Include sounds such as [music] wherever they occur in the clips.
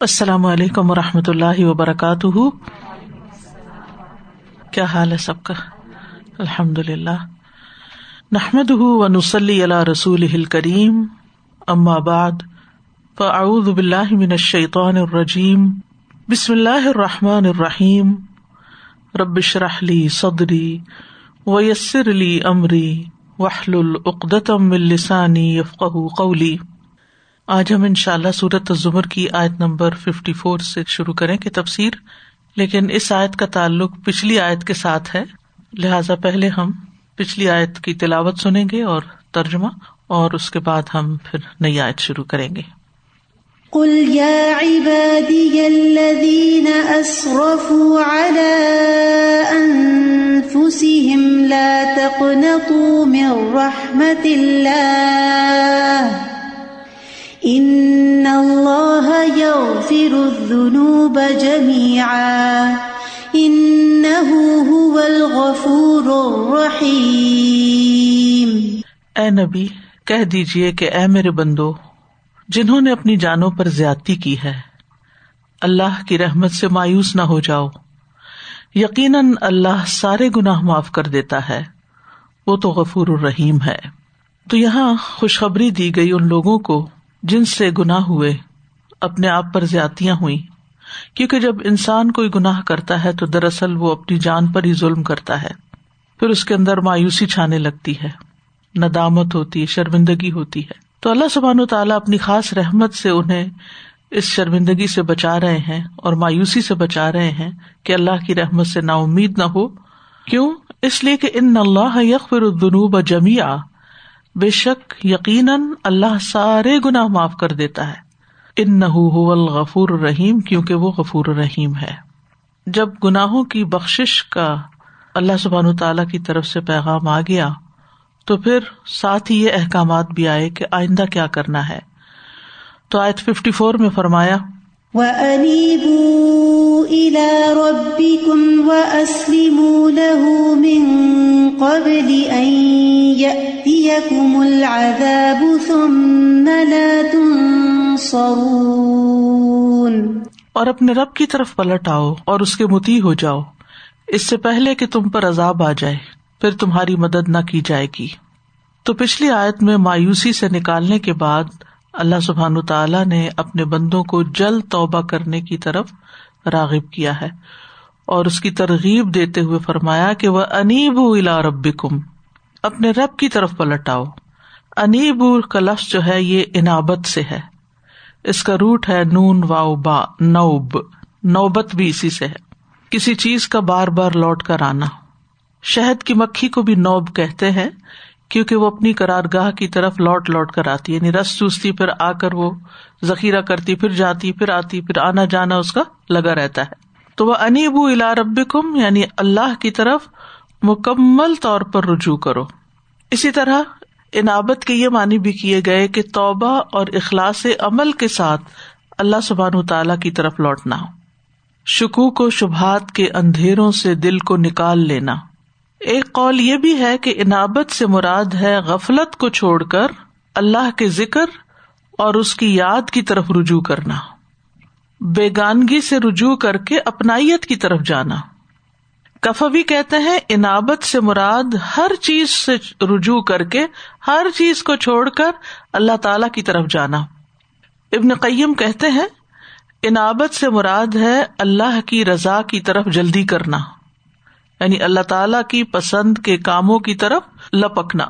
السلام علیکم و رحمۃ اللہ وبرکاتہ۔ کیا حال ہے سب کا؟ الحمد للہ نحمد و نسلی اللہ رسول کریم بعد، فاعوذ باللہ من الشیطان الرجیم۔ بسم اللہ الرحمٰن الرحیم۔ ربش رحلی صدری ویسر علی عمری وحل العقدم السانی یفق قولی۔ آج ہم ان شاء اللہ سورت زمر کی آیت نمبر ففٹی فور سے شروع کریں کہ تفسیر، لیکن اس آیت کا تعلق پچھلی آیت کے ساتھ ہے۔ لہذا پہلے ہم پچھلی آیت کی تلاوت سنیں گے اور ترجمہ، اور اس کے بعد ہم پھر نئی آیت شروع کریں گے۔ ان اللہ یغفر الذنوب جميعا انه هو الغفور الرحیم اے نبی، کہہ دیجیے کہ اے میرے بندو، جنہوں نے اپنی جانوں پر زیادتی کی ہے، اللہ کی رحمت سے مایوس نہ ہو جاؤ۔ یقیناً اللہ سارے گناہ معاف کر دیتا ہے۔ وہ تو غفور الرحیم ہے۔ تو یہاں خوشخبری دی گئی ان لوگوں کو۔ جن سے گناہ ہوئے، اپنے آپ پر زیادتیاں ہوئی کیونکہ جب انسان کوئی گناہ کرتا ہے تو دراصل وہ اپنی جان پر ہی ظلم کرتا ہے۔ پھر اس کے اندر مایوسی چھانے لگتی ہے، ندامت ہوتی ہے، شرمندگی ہوتی ہے۔ تو اللہ سبحان و تعالیٰ اپنی خاص رحمت سے انہیں اس شرمندگی سے بچا رہے ہیں اور مایوسی سے بچا رہے ہیں کہ اللہ کی رحمت سے نا امید نہ ہو۔ کیوں؟ اس لیے کہ ان اللہ یکفر الدنوب جمیا بے شک یقیناً اللہ سارے گناہ معاف کر دیتا ہے۔ ان نہ الغفور الرحیم، کیونکہ وہ غفور الرحیم ہے۔ جب گناہوں کی بخش کا اللہ سبحان تعالی کی طرف سے پیغام آ گیا، تو پھر ساتھ ہی یہ احکامات بھی آئے کہ آئندہ کیا کرنا ہے۔ تو آیت ففٹی فور میں فرمایا، وَأَنِيبُوا إِلَىٰ رَبِّكُمْ وَأَسْلِمُوا لَهُ مِن قَبْلِ أَن يَأْتِيَكُمُ الْعَذَابُ ثُمَّ لَا تُنصَرُونَ. اور اپنے رب کی طرف پلٹ آؤ اور اس کے متی ہو جاؤ۔ اس سے پہلے کہ تم پر عذاب آ جائے، پھر تمہاری مدد نہ کی جائے گی۔ تو پچھلی آیت میں مایوسی سے نکالنے کے بعد اللہ سبحان تعالیٰ نے اپنے بندوں کو جلد توبہ کرنے کی طرف راغب کیا ہے۔ اور اس کی ترغیب دیتے ہوئے فرمایا کہ وہ انیب الا رب کم اپنے رب کی طرف پلٹ آؤ انیب کا لفظ جو ہے یہ انابت سے ہے۔ اس کا روٹ ہے نون واؤ با، نوب۔ نوبت بھی اسی سے ہے۔ کسی چیز کا بار بار لوٹ کر آنا۔ شہد کی مکھی کو بھی نوب کہتے ہیں، کیونکہ وہ اپنی کرار گاہ کی طرف لوٹ لوٹ کر آتی ہے۔ یعنی رس چوستی، پھر آ کر وہ ذخیرہ کرتی، پھر جاتی، پھر آتی، پھر آنا جانا اس کا لگا رہتا ہے۔ تو وہ انیب الا رب کم یعنی اللہ کی طرف مکمل طور پر رجوع کرو۔ اسی طرح انابت کے یہ معنی بھی کیے گئے کہ توبہ اور اخلاص عمل کے ساتھ اللہ سبحان تعالی کی طرف لوٹنا۔ شکوک و شبہات کے اندھیروں سے دل کو نکال لینا۔ ایک قول یہ بھی ہے کہ انابت سے مراد ہے غفلت کو چھوڑ کر اللہ کے ذکر اور اس کی یاد کی طرف رجوع کرنا۔ بیگانگی سے رجوع کر کے اپنائیت کی طرف جانا۔ کفبی کہتے ہیں، انابت سے مراد ہر چیز سے رجوع کر کے، ہر چیز کو چھوڑ کر اللہ تعالی کی طرف جانا۔ ابن قیم کہتے ہیں، انابت سے مراد ہے اللہ کی رضا کی طرف جلدی کرنا۔ یعنی اللہ تعالی کی پسند کے کاموں کی طرف لپکنا۔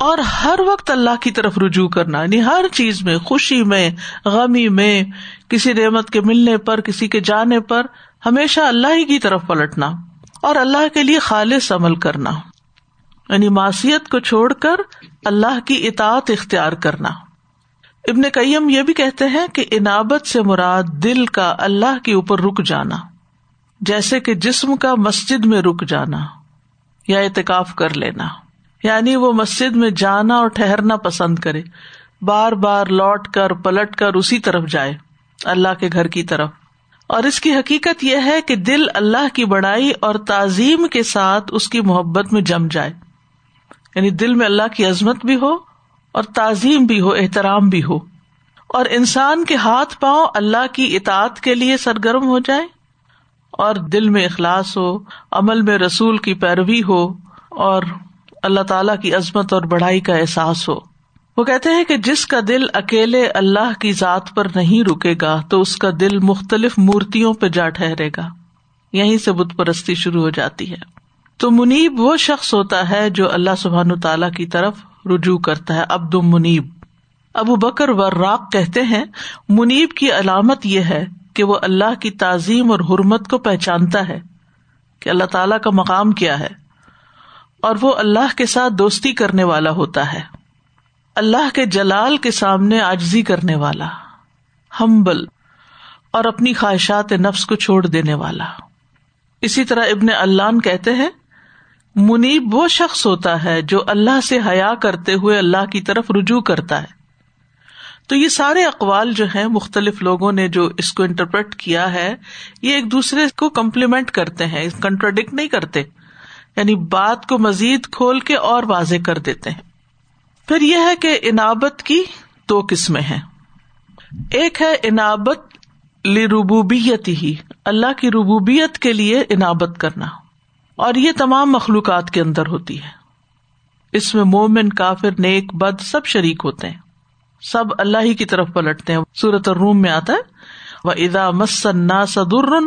اور ہر وقت اللہ کی طرف رجوع کرنا یعنی ہر چیز میں، خوشی میں، غمی میں، کسی نعمت کے ملنے پر، کسی کے جانے پر ہمیشہ اللہ ہی کی طرف پلٹنا اور اللہ کے لیے خالص عمل کرنا یعنی معاشیت کو چھوڑ کر اللہ کی اطاعت اختیار کرنا۔ ابن کئیم یہ بھی کہتے ہیں کہ انابت سے مراد دل کا اللہ کے اوپر رک جانا، جیسے کہ جسم کا مسجد میں رک جانا یا اعتکاف کر لینا۔ یعنی وہ مسجد میں جانا اور ٹہرنا پسند کرے۔ بار بار لوٹ کر، پلٹ کر اسی طرف جائے، اللہ کے گھر کی طرف۔ اور اس کی حقیقت یہ ہے کہ دل اللہ کی بڑائی اور تعظیم کے ساتھ اس کی محبت میں جم جائے۔ یعنی دل میں اللہ کی عظمت بھی ہو اور تعظیم بھی ہو، احترام بھی ہو۔ اور انسان کے ہاتھ پاؤں اللہ کی اطاعت کے لیے سرگرم ہو جائے۔ اور دل میں اخلاص ہو، عمل میں رسول کی پیروی ہو، اور اللہ تعالی کی عظمت اور بڑھائی کا احساس ہو۔ وہ کہتے ہیں کہ جس کا دل اکیلے اللہ کی ذات پر نہیں رکے گا، تو اس کا دل مختلف مورتیوں پہ جا ٹھہرے گا۔ یہیں سے بت پرستی شروع ہو جاتی ہے۔ تو منیب وہ شخص ہوتا ہے جو اللہ سبحان تعالی کی طرف رجوع کرتا ہے ابد منیب۔ ابو بکر وراق کہتے ہیں، منیب کی علامت یہ ہے کہ وہ اللہ کی تعظیم اور حرمت کو پہچانتا ہے کہ اللہ تعالی کا مقام کیا ہے۔ اور وہ اللہ کے ساتھ دوستی کرنے والا ہوتا ہے۔ اللہ کے جلال کے سامنے آجزی کرنے والا ہمبل اور اپنی خواہشات نفس کو چھوڑ دینے والا۔ اسی طرح ابن اللہ کہتے ہیں، منیب وہ شخص ہوتا ہے جو اللہ سے حیا کرتے ہوئے اللہ کی طرف رجوع کرتا ہے۔ تو یہ سارے اقوال جو ہیں مختلف لوگوں نے جو اس کو انٹرپریٹ کیا ہے، یہ ایک دوسرے کو کمپلیمنٹ کرتے ہیں کنٹراڈکٹ نہیں کرتے۔ یعنی بات کو مزید کھول کے اور واضح کر دیتے ہیں۔ پھر یہ ہے کہ انابت کی دو قسمیں ہیں۔ ایک ہے انابت لربوبیت ہی، اللہ کی ربوبیت کے لیے انابت کرنا، اور یہ تمام مخلوقات کے اندر ہوتی ہے۔ اس میں مومن، کافر، نیک، بد سب شریک ہوتے ہیں۔ سب اللہ ہی کی طرف پلٹتے ہیں۔ سورت روم میں آتا ہے وہ ادا مسن سدر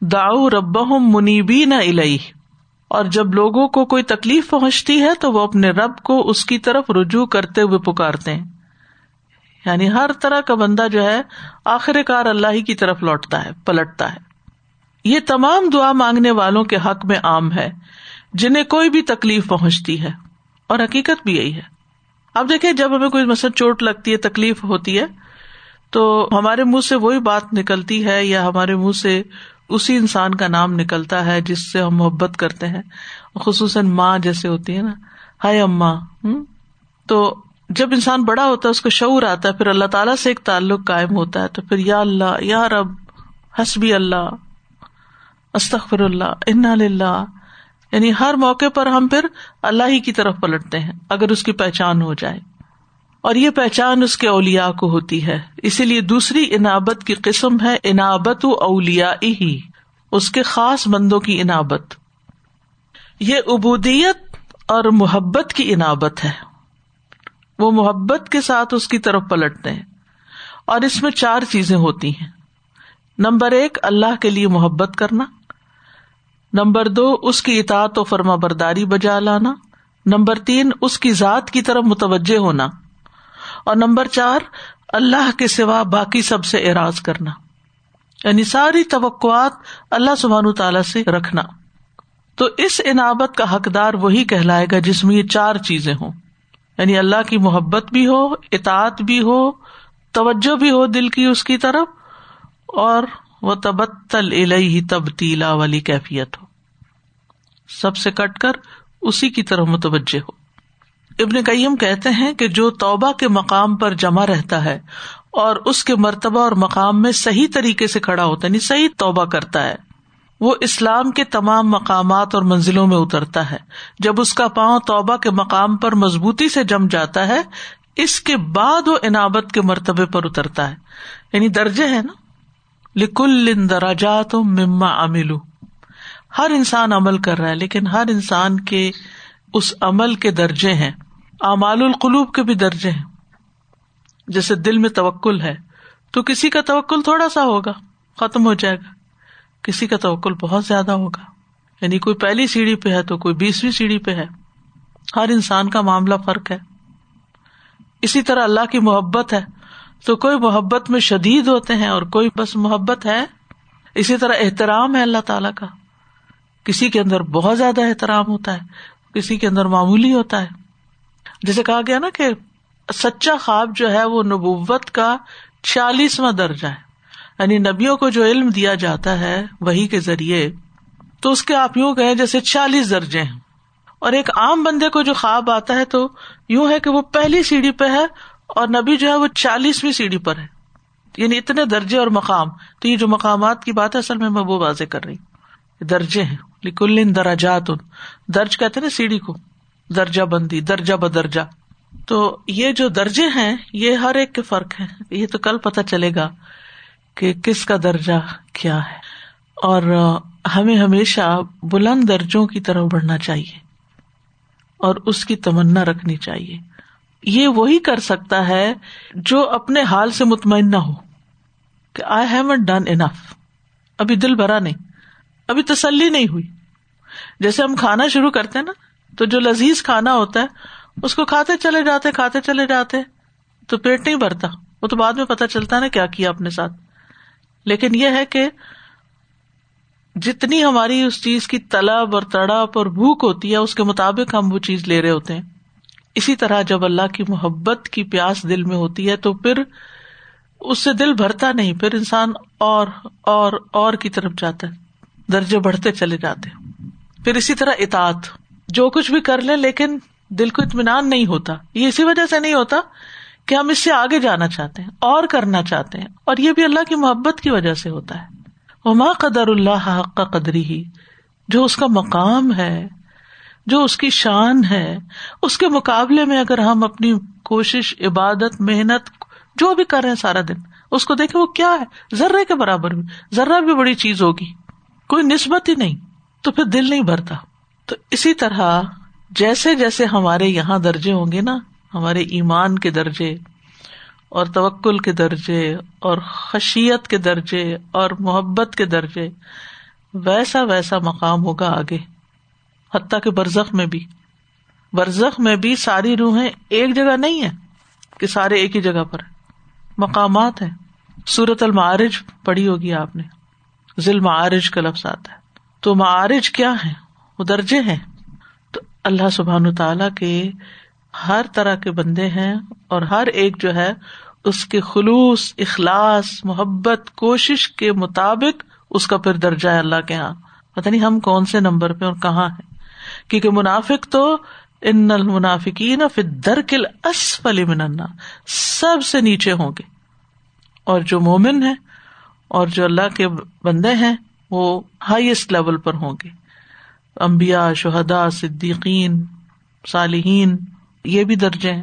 داؤ رب منیبی نہ الئی اور جب لوگوں کو کوئی تکلیف پہنچتی ہے تو وہ اپنے رب کو اس کی طرف رجوع کرتے ہوئے پکارتے ہیں۔ یعنی ہر طرح کا بندہ جو ہے، آخر کار اللہ ہی کی طرف لوٹتا ہے، پلٹتا ہے۔ یہ تمام دعا مانگنے والوں کے حق میں عام ہے، جنہیں کوئی بھی تکلیف پہنچتی ہے۔ اور حقیقت بھی یہی ہے۔ اب دیکھیں، جب ہمیں کوئی مثلاً چوٹ لگتی ہے، تکلیف ہوتی ہے، تو ہمارے منہ سے وہی بات نکلتی ہے یا ہمارے منہ سے اسی انسان کا نام نکلتا ہے جس سے ہم محبت کرتے ہیں، خصوصاً ماں جیسے ہوتی ہے نا۔ ہائے اما تو جب انسان بڑا ہوتا ہے، اس کو شعور آتا ہے، پھر اللہ تعالیٰ سے ایک تعلق قائم ہوتا ہے، تو پھر یا اللہ، یا رب، حسبی اللہ استخر اللہ ان اللہ یعنی ہر موقع پر ہم پھر اللہ ہی کی طرف پلٹتے ہیں، اگر اس کی پہچان ہو جائے۔ اور یہ پہچان اس کے اولیا کو ہوتی ہے۔ اسی لیے دوسری انابت کی قسم ہے انابت و اولیا ہی اس کے خاص بندوں کی انابت۔ یہ ابودیت اور محبت کی انابت ہے۔ وہ محبت کے ساتھ اس کی طرف پلٹتے ہیں اور اس میں چار چیزیں ہوتی ہیں۔ نمبر ایک، اللہ کے لیے محبت کرنا۔ نمبر دو، اس کی اطاعت و فرما برداری بجا لانا۔ نمبر تین، اس کی ذات کی طرف متوجہ ہونا۔ اور نمبر چار، اللہ کے سوا باقی سب سے اعراض کرنا۔ یعنی ساری توقعات اللہ سبحان تعالی سے رکھنا۔ تو اس انابت کا حقدار وہی کہلائے گا جس میں یہ چار چیزیں ہوں۔ یعنی اللہ کی محبت بھی ہو، اطاعت بھی ہو، توجہ بھی ہو دل کی اس کی طرف، اور وہ تبتل الہی تبتیلا والی کیفیت ہو سب سے کٹ کر اسی کی طرح متوجہ ہو۔ ابن کئیم کہتے ہیں کہ جو توبہ کے مقام پر جمع رہتا ہے اور اس کے مرتبہ اور مقام میں صحیح طریقے سے کھڑا ہوتا ہے یعنی صحیح توبہ کرتا ہے، وہ اسلام کے تمام مقامات اور منزلوں میں اترتا ہے۔ جب اس کا پاؤں توبہ کے مقام پر مضبوطی سے جم جاتا ہے، اس کے بعد وہ انابت کے مرتبے پر اترتا ہے۔ یعنی درجے ہے نا۔ لکل دراجات مما املو ہر انسان عمل کر رہا ہے، لیکن ہر انسان کے اس عمل کے درجے ہیں۔ اعمال القلوب کے بھی درجے ہیں۔ جیسے دل میں توکل ہے، تو کسی کا توکل تھوڑا سا ہوگا، ختم ہو جائے گا۔ کسی کا توکل بہت زیادہ ہوگا۔ یعنی کوئی پہلی سیڑھی پہ ہے تو کوئی بیسویں سیڑھی پہ ہے۔ ہر انسان کا معاملہ فرق ہے۔ اسی طرح اللہ کی محبت ہے، تو کوئی محبت میں شدید ہوتے ہیں اور کوئی بس محبت ہے۔ اسی طرح احترام ہے اللہ تعالی کا۔ کسی کے اندر بہت زیادہ احترام ہوتا ہے، کسی کے اندر معمولی ہوتا ہے۔ جیسے کہا گیا نا کہ سچا خواب جو ہے وہ نبوت کا چھیالیسواں درجہ ہے۔ یعنی نبیوں کو جو علم دیا جاتا ہے وہی کے ذریعے، تو اس کے آپ یوں کہ جیسے چالیس درجے ہیں۔ اور ایک عام بندے کو جو خواب آتا ہے تو یوں ہے کہ وہ پہلی سیڑھی پہ ہے اور نبی جو ہے وہ چالیسویں سیڑھی پر ہے۔ یعنی اتنے درجے اور مقام۔ تو یہ جو مقامات کی بات ہے، اصل میں میں وہ واضح کر رہی درجے ہیں۔ لیکن دراجات درج کہتے نا سیڑھی کو۔ درجہ بندی، درجہ بدرجہ۔ تو یہ جو درجے ہیں، یہ ہر ایک کے فرق ہے یہ تو کل پتہ چلے گا کہ کس کا درجہ کیا ہے۔ اور ہمیں ہمیشہ بلند درجوں کی طرف بڑھنا چاہیے اور اس کی تمنا رکھنی چاہیے۔ یہ وہی کر سکتا ہے جو اپنے حال سے مطمئن نہ ہو کہ آئی ہیو ڈن انف ابھی دل بھرا نہیں، ابھی تسلی نہیں ہوئی۔ جیسے ہم کھانا شروع کرتے ہیں نا تو جو لذیذ کھانا ہوتا ہے، اس کو کھاتے چلے جاتے، کھاتے چلے جاتے، تو پیٹ نہیں بھرتا۔ وہ تو بعد میں پتا چلتا نا کیا کیا اپنے ساتھ۔ لیکن یہ ہے کہ جتنی ہماری اس چیز کی تلب اور تڑپ اور بھوک ہوتی ہے، اس کے مطابق ہم وہ چیز لے رہے ہوتے ہیں۔ اسی طرح جب اللہ کی محبت کی پیاس دل میں ہوتی ہے، تو پھر اس سے دل بھرتا نہیں، پھر انسان اور اور اور کی طرف جاتا ہے۔ درجے بڑھتے چلے جاتے پھر اسی طرح اطاعت۔ جو کچھ بھی کر لیں لیکن دل کو اطمینان نہیں ہوتا۔ یہ اسی وجہ سے نہیں ہوتا کہ ہم اس سے آگے جانا چاہتے ہیں، اور کرنا چاہتے ہیں۔ اور یہ بھی اللہ کی محبت کی وجہ سے ہوتا ہے۔ وما قدر اللہ حق کا قدری ہی جو اس کا مقام ہے، جو اس کی شان ہے، اس کے مقابلے میں اگر ہم اپنی کوشش، عبادت، محنت، جو بھی کر رہے ہیں سارا دن، اس کو دیکھیں وہ کیا ہے؟ ذرے کے برابر بھی۔ ذرا بھی بڑی چیز ہوگی۔ کوئی نسبت ہی نہیں۔ تو پھر دل نہیں بھرتا۔ تو اسی طرح جیسے جیسے ہمارے یہاں درجے ہوں گے نا، ہمارے ایمان کے درجے اور توکل کے درجے اور خشیت کے درجے اور محبت کے درجے، ویسا ویسا مقام ہوگا آگے۔ حتیٰ کہ برزخ میں بھی۔ برزخ میں بھی ساری روحیں ایک جگہ نہیں ہے کہ سارے ایک ہی جگہ پر۔ مقامات ہیں۔ سورت المعارج پڑھی ہوگی آپ نے۔ ذیل معارج کا لفظ آتا ہے۔ تو معارج کیا ہے وہ درجے ہیں۔ تو اللہ سبحان تعالی کے ہر طرح کے بندے ہیں اور ہر ایک جو ہے اس کے خلوص، اخلاص، محبت، کوشش کے مطابق اس کا پھر درجہ ہے اللہ کے یہاں پتا نہیں ہم کون سے نمبر پہ اور کہاں ہیں۔ کیونکہ منافق تو ان المنافقین در اسفل من سب سے نیچے ہوں گے۔ اور جو مومن ہے اور جو اللہ کے بندے ہیں وہ ہائیسٹ لیول پر ہوں گے۔ امبیا شہدا صدیقین، صالحین، یہ بھی درجے ہیں۔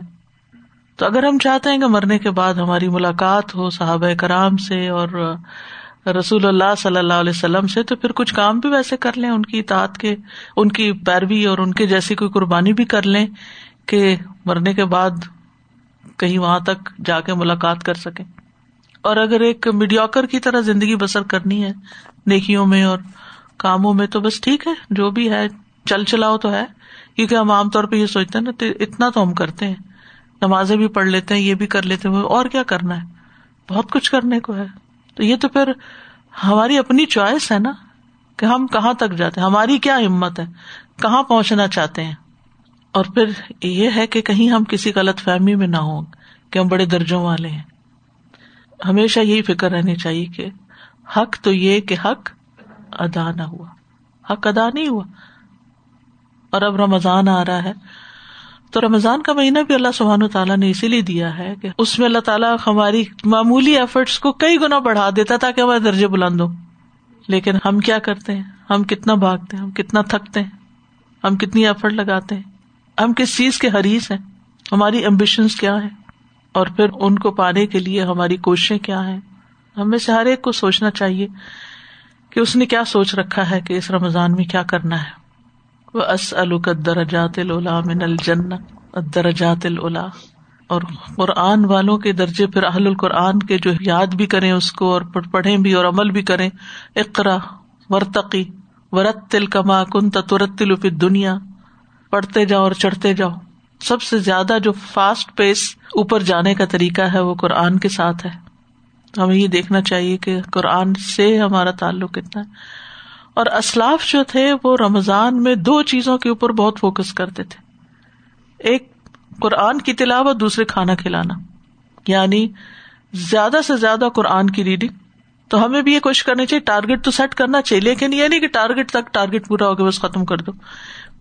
تو اگر ہم چاہتے ہیں کہ مرنے کے بعد ہماری ملاقات ہو صحابہ کرام سے اور رسول اللہ صلی اللہ علیہ وسلم سے، تو پھر کچھ کام بھی ویسے کر لیں، ان کی اطاعت کے، ان کی پیروی اور ان کے جیسی کوئی قربانی بھی کر لیں کہ مرنے کے بعد کہیں وہاں تک جا کے ملاقات کر سکیں۔ اور اگر ایک میڈیوکر کی طرح زندگی بسر کرنی ہے نیکیوں میں اور کاموں میں تو بس ٹھیک ہے، جو بھی ہے، چل چلاؤ تو ہے، کیونکہ ہم عام طور پہ یہ سوچتے ہیں نا اتنا تو ہم کرتے ہیں۔ نمازیں بھی پڑھ لیتے ہیں، یہ بھی کر لیتے ہیں، اور کیا کرنا ہے؟ بہت کچھ کرنے کو ہے۔ تو یہ تو پھر ہماری اپنی چوائس ہے نا کہ ہم کہاں تک جاتے ہیں، ہماری کیا ہمت ہے، کہاں پہنچنا چاہتے ہیں۔ اور پھر یہ ہے کہ کہیں ہم کسی غلط فہمی میں نہ ہوں کہ ہم بڑے درجوں والے ہیں۔ ہمیشہ یہی فکر رہنی چاہیے کہ حق تو یہ کہ حق ادا نہ ہوا۔ حق ادا نہیں ہوا۔ اور اب رمضان آ رہا ہے۔ تو رمضان کا مہینہ بھی اللہ سبحان تعالیٰ نے اسی لیے دیا ہے کہ اس میں اللہ تعالیٰ ہماری معمولی ایفرٹس کو کئی گنا بڑھا دیتا تاکہ ہمارے درجے بلند ہو لیکن ہم کیا کرتے ہیں؟ ہم کتنا بھاگتے ہیں؟ ہم کتنا تھکتے ہیں؟ ہم کتنی ایفرٹ لگاتے ہیں؟ ہم کس چیز کے حریث ہیں؟ ہماری امبیشنس کیا ہے اور پھر ان کو پانے کے لیے ہماری کوششیں کیا ہیں؟ ہمیں سے ہر ایک کو سوچنا چاہیے۔ کہ اس نے کیا سوچ رکھا ہے کہ اس رمضان میں کیا کرنا ہے؟ وہ اس الدرجات الا من الجن درجات الا اور قرآن والوں کے درجے پھر اہل القرآن کے جو یاد بھی کریں اس کو اور پڑھیں بھی اور عمل بھی کریں۔ اقرا ورتقی ورت تل کما کن ترت دنیا پڑھتے جاؤ اور چڑھتے جاؤ۔ سب سے زیادہ جو فاسٹ پیس اوپر جانے کا طریقہ ہے وہ قرآن کے ساتھ ہے۔ ہمیں یہ دیکھنا چاہیے کہ قرآن سے ہمارا تعلق کتنا ہے۔ اور اسلاف جو تھے، وہ رمضان میں دو چیزوں کے اوپر بہت فوکس کرتے تھے۔ ایک، قرآن کی تلاوت، دوسرے، کھانا کھلانا۔ یعنی زیادہ سے زیادہ قرآن کی ریڈنگ تو ہمیں بھی یہ کوشش کرنی چاہیے ٹارگیٹ تو سیٹ کرنا چاہیے، لیکن یہ نہیں کہ ٹارگیٹ تک ٹارگیٹ پورا ہو گیا، بس ختم کر دو۔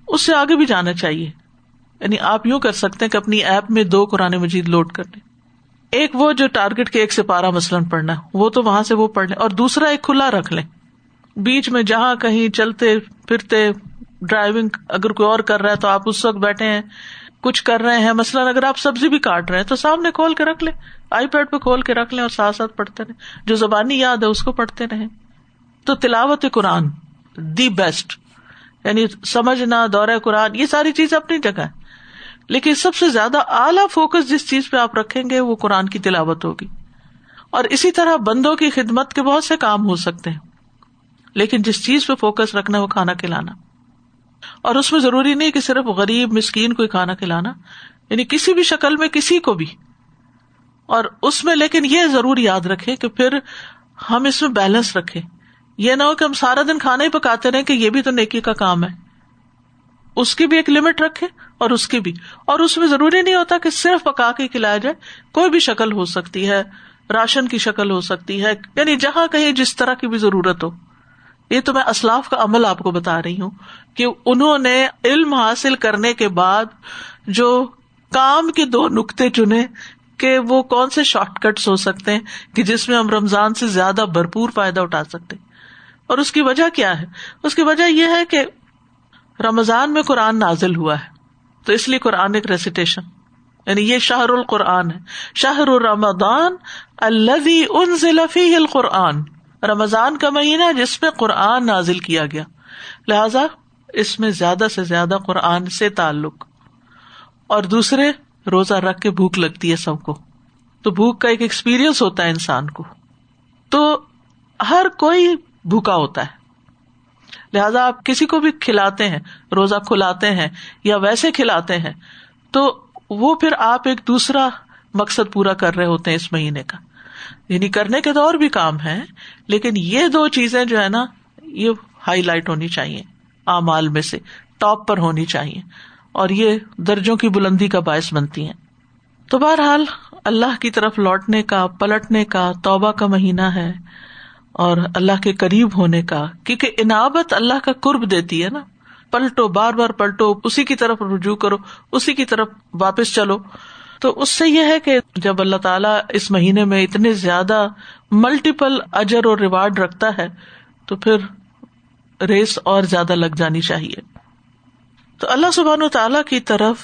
اس سے آگے بھی جانا چاہیے۔ یعنی آپ یوں کر سکتے ہیں کہ اپنی ایپ میں دو قرآن مجید لوڈ کر لیں ایک وہ جو ٹارگیٹ کے ایک سے پارا مثلاً پڑھنا وہ تو وہاں سے وہ پڑھ لیں اور دوسرا ایک کھلا رکھ لیں۔ بیچ میں جہاں کہیں چلتے پھرتے ڈرائیونگ اگر کوئی اور کر رہا ہے تو آپ اس وقت بیٹھے ہیں، کچھ کر رہے ہیں۔ مثلاً اگر آپ سبزی بھی کاٹ رہے ہیں تو سامنے کھول کے رکھ لیں، آئی پیڈ پہ کھول کے رکھ لیں اور ساتھ ساتھ پڑھتے رہے جو زبانی یاد ہے اس کو پڑھتے رہے تو تلاوت قرآن، دی بیسٹ یعنی سمجھنا، دورہ قرآن، یہ ساری چیز اپنی جگہ ہے لیکن سب سے زیادہ اعلیٰ فوکس جس چیز پہ آپ رکھیں گے وہ قرآن کی تلاوت ہوگی۔ اور اسی طرح بندوں کی خدمت کے بہت سے کام ہو سکتے ہیں، لیکن جس چیز پہ فوکس رکھنا وہ کھانا کھلانا۔ اور اس میں ضروری نہیں کہ صرف غریب، مسکین کو ہی کھانا کھلانا یعنی کسی بھی شکل میں کسی کو بھی۔ اور اس میں لیکن یہ ضرور یاد رکھے کہ پھر ہم اس میں بیلنس رکھے یہ نہ ہو کہ ہم سارا دن کھانا ہی پکاتے رہے کہ یہ بھی تو نیکی کا کام ہے۔ اس کی بھی ایک لمٹ رکھے اور اس کی بھی۔ اور اس میں ضروری نہیں ہوتا کہ صرف پکا کے کھلایا جائے، کوئی بھی شکل ہو سکتی ہے، راشن کی شکل ہو سکتی ہے یعنی جہاں کہیں جس طرح کی بھی ضرورت ہو۔ یہ تو میں اسلاف کا عمل آپ کو بتا رہی ہوں کہ انہوں نے علم حاصل کرنے کے بعد جو کام کے دو نقطے چنے کہ وہ کون سے شارٹ کٹس ہو سکتے ہیں کہ جس میں ہم رمضان سے زیادہ بھرپور فائدہ اٹھا سکتے اور اس کی وجہ کیا ہے؟ اس کی وجہ یہ ہے کہ رمضان میں قرآن نازل ہوا ہے۔ تو اس لیے قرآن ایک ریسیٹیشن یعنی یہ شاہر القرآن ہے. شاہر الرمدان الذي انزل فيه القرآن. رمضان کا مہینہ جس میں قرآن نازل کیا گیا. لہذا اس میں زیادہ سے زیادہ قرآن سے تعلق. اور دوسرے، روزہ رکھ کے بھوک لگتی ہے سب کو. تو بھوک کا ایک ایکسپیرئنس ہوتا ہے انسان کو. تو ہر کوئی بھوکا ہوتا ہے. لہذا آپ کسی کو بھی کھلاتے ہیں، روزہ کھلاتے ہیں یا ویسے کھلاتے ہیں، تو وہ پھر آپ ایک دوسرا مقصد پورا کر رہے ہوتے ہیں اس مہینے کا۔ یعنی کرنے کے تو اور بھی کام ہے لیکن یہ دو چیزیں جو ہے نا، یہ ہائی لائٹ ہونی چاہیے امال میں سے، ٹاپ پر ہونی چاہیے، اور یہ درجوں کی بلندی کا باعث بنتی ہیں۔ تو بہرحال اللہ کی طرف لوٹنے کا، پلٹنے کا، توبہ کا مہینہ ہے۔ اور اللہ کے قریب ہونے کا، کیونکہ انعبت اللہ کا قرب دیتی ہے نا۔ پلٹو، بار بار پلٹو، اسی کی طرف رجوع کرو، اسی کی طرف واپس چلو۔ تو اس سے یہ ہے کہ جب اللہ تعالیٰ اس مہینے میں اتنے زیادہ ملٹیپل اجر اور ریوارڈ رکھتا ہے، تو پھر ریس اور زیادہ لگ جانی چاہیے۔ تو اللہ سبحان و تعالی کی طرف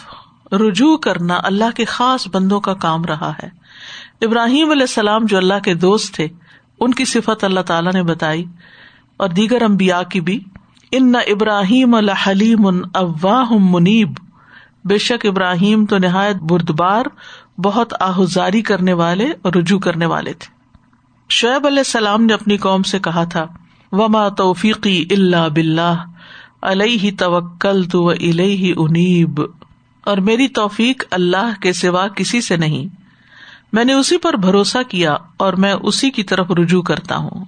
رجوع کرنا اللہ کے خاص بندوں کا کام رہا ہے۔ ابراہیم علیہ السلام جو اللہ کے دوست تھے ان کی صفت اللہ تعالیٰ نے بتائی اور دیگر امبیا کی بھی۔ ان نہ ابراہیم الحلیم اواہ منیب۔ بے شک ابراہیم تو نہایت بردبار، بہت آہذاری کرنے والے اور رجوع کرنے والے تھے۔ شعیب علیہ السلام نے اپنی قوم سے کہا تھا، وما توفیقی اللہ بلّہ علیہ توکل تو انیب اور میری توفیق اللہ کے سوا کسی سے نہیں۔ میں نے اسی پر بھروسہ کیا اور میں اسی کی طرف رجوع کرتا ہوں۔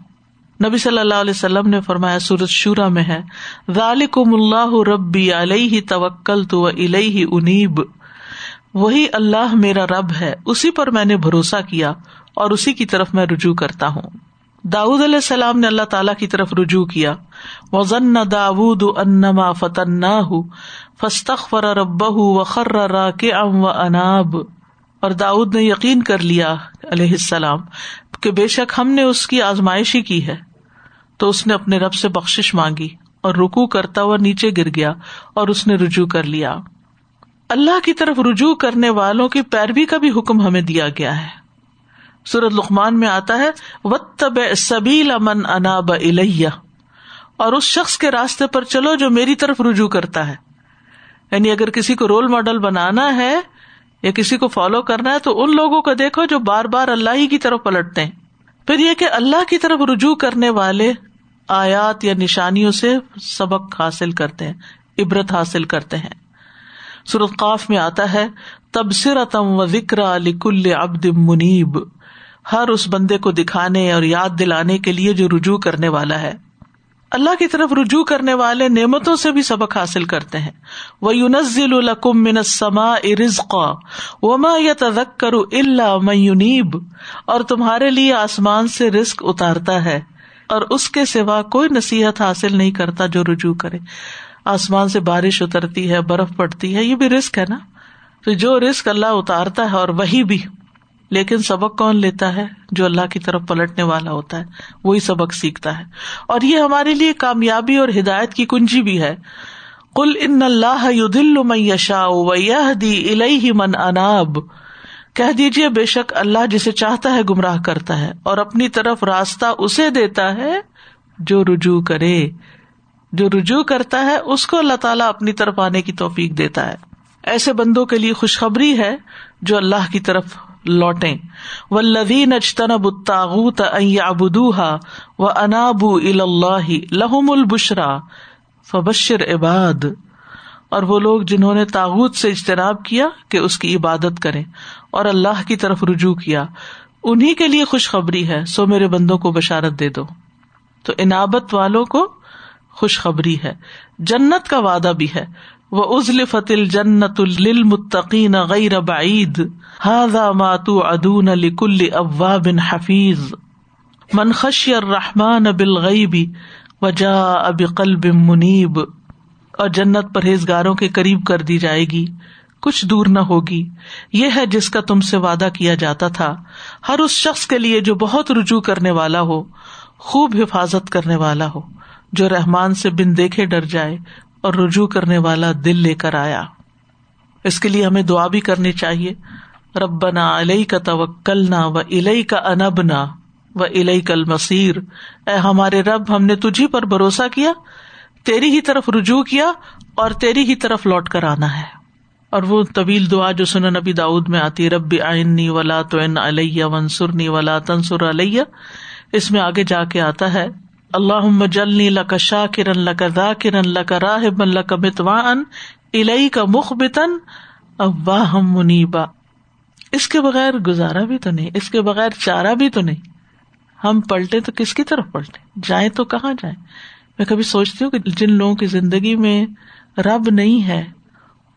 نبی صلی اللہ علیہ وسلم نے فرمایا سورت شورا میں ہے، ذالکم اللہ ربی علیہ توکل تو انیب۔ وہی اللہ میرا رب ہے، اسی پر میں نے بھروسہ کیا اور اسی کی طرف میں رجوع کرتا ہوں۔ داود علیہ السلام نے اللہ تعالیٰ کی طرف رجوع کیا۔ وزن داود انما فتن فستخر رب و خر را کے ام و اناب اور داود نے یقین کر لیا علیہ السلام کہ بے شک ہم نے اس کی آزمائشی کی ہے۔ تو اس نے اپنے رب سے بخش مانگی اور رکو کرتا ہوا نیچے گر گیا اور اس نے رجوع کر لیا۔ اللہ کی طرف رجوع کرنے والوں کی پیروی کا بھی حکم ہمیں دیا گیا ہے۔ سورت لقمان میں آتا ہے و تب سبیل امن انا بلیہ اور اس شخص کے راستے پر چلو جو میری طرف رجوع کرتا ہے۔ یعنی اگر کسی کو رول ماڈل بنانا ہے یا کسی کو فالو کرنا ہے تو ان لوگوں کو دیکھو جو بار بار اللہ ہی کی طرف پلٹتے ہیں۔ پھر یہ کہ اللہ کی طرف رجوع کرنے والے آیات یا نشانیوں سے سبق حاصل کرتے ہیں، عبرت حاصل کرتے ہیں۔ سرت قاف میں آتا ہے تبصرتم و ذکر کل ابد منیب۔ ہر اس بندے کو دکھانے اور یاد دلانے کے لیے جو رجوع کرنے والا ہے۔ اللہ کی طرف رجوع کرنے والے نعمتوں سے بھی سبق حاصل کرتے ہیں۔ وہ یونزل القم منسما ارزقا وما یا تذکر اللہ میونیب اور تمہارے لیے آسمان سے رزق اتارتا ہے اور اس کے سوا کوئی نصیحت حاصل نہیں کرتا جو رجوع کرے۔ آسمان سے بارش اترتی ہے، برف پڑتی ہے، یہ بھی رسک ہے نا؟ تو جو رسک اللہ اتارتا ہے اور وہی بھی۔ لیکن سبق کون لیتا ہے جو اللہ کی طرف پلٹنے والا ہوتا ہے؟ وہی سبق سیکھتا ہے۔ اور یہ ہمارے لیے کامیابی اور ہدایت کی کنجی بھی ہے۔ کل ان اللہ من یشا دی من اناب۔ کہہ دیجیے بے شک اللہ جسے چاہتا ہے گمراہ کرتا ہے اور اپنی طرف راستہ اسے دیتا ہے جو رجوع کرے۔ جو رجوع کرتا ہے اس کو اللہ تعالیٰ اپنی طرف آنے کی توفیق دیتا ہے۔ ایسے بندوں کے لیے خوشخبری ہے جو اللہ کی طرف لوٹے و لدین اجتن بتاغت ابدوہا و انابو اللہ لہم البشرا فبشر عباد۔ اور وہ لوگ جنہوں نے تاغت سے اجتناب کیا کہ اس کی عبادت کرے اور اللہ کی طرف رجوع کیا۔ انہیں کے لیے خوشخبری ہے، سو میرے بندوں کو بشارت دے دو۔ تو انابت والوں کو خوشخبری ہے۔ جنت کا وعدہ بھی ہے۔ وہ ازل فتل جنت المتقین غیر بعید ہاضا ماتو ادون لکل ابا بن حفیظ منخش الرحمان بالغیبی وجا اب قلب منیب اور جنت پرہیزگاروں کے قریب کر دی جائے گی، کچھ دور نہ ہوگی۔ یہ ہے جس کا تم سے وعدہ کیا جاتا تھا۔ ہر اس شخص کے لیے جو بہت رجوع کرنے والا ہو، خوب حفاظت کرنے والا ہو، جو رحمان سے بن دیکھے ڈر جائے اور رجوع کرنے والا دل لے کر آیا۔ اس کے لیے ہمیں دعا بھی کرنی چاہیے۔ ربنا علیہ کا توکلنا و الئی کا انبنا و الئی کل مصیر اے ہمارے رب، ہم نے تجھی پر بھروسہ کیا، تیری ہی طرف رجوع کیا اور تیری ہی طرف لوٹ کر آنا ہے۔ اور وہ طویل دعا جو سن نبی داود میں آتی رب آئنی ولا تو علیہ ونسرنی ولا تنسر علیہ، اس میں آگے جا کے آتا ہے۔ اللہ جلنی لک شاہ کرن لک دا کرن لک راہ بن لک متوان الئی کا مخ بتن اب منیبا۔ اس کے بغیر گزارا بھی تو نہیں، اس کے بغیر چارہ بھی تو نہیں۔ ہم پلٹے تو کس کی طرف پلٹے؟ جائیں تو کہاں جائیں؟ میں کبھی سوچتی ہوں کہ جن لوگوں کی زندگی میں رب نہیں ہے،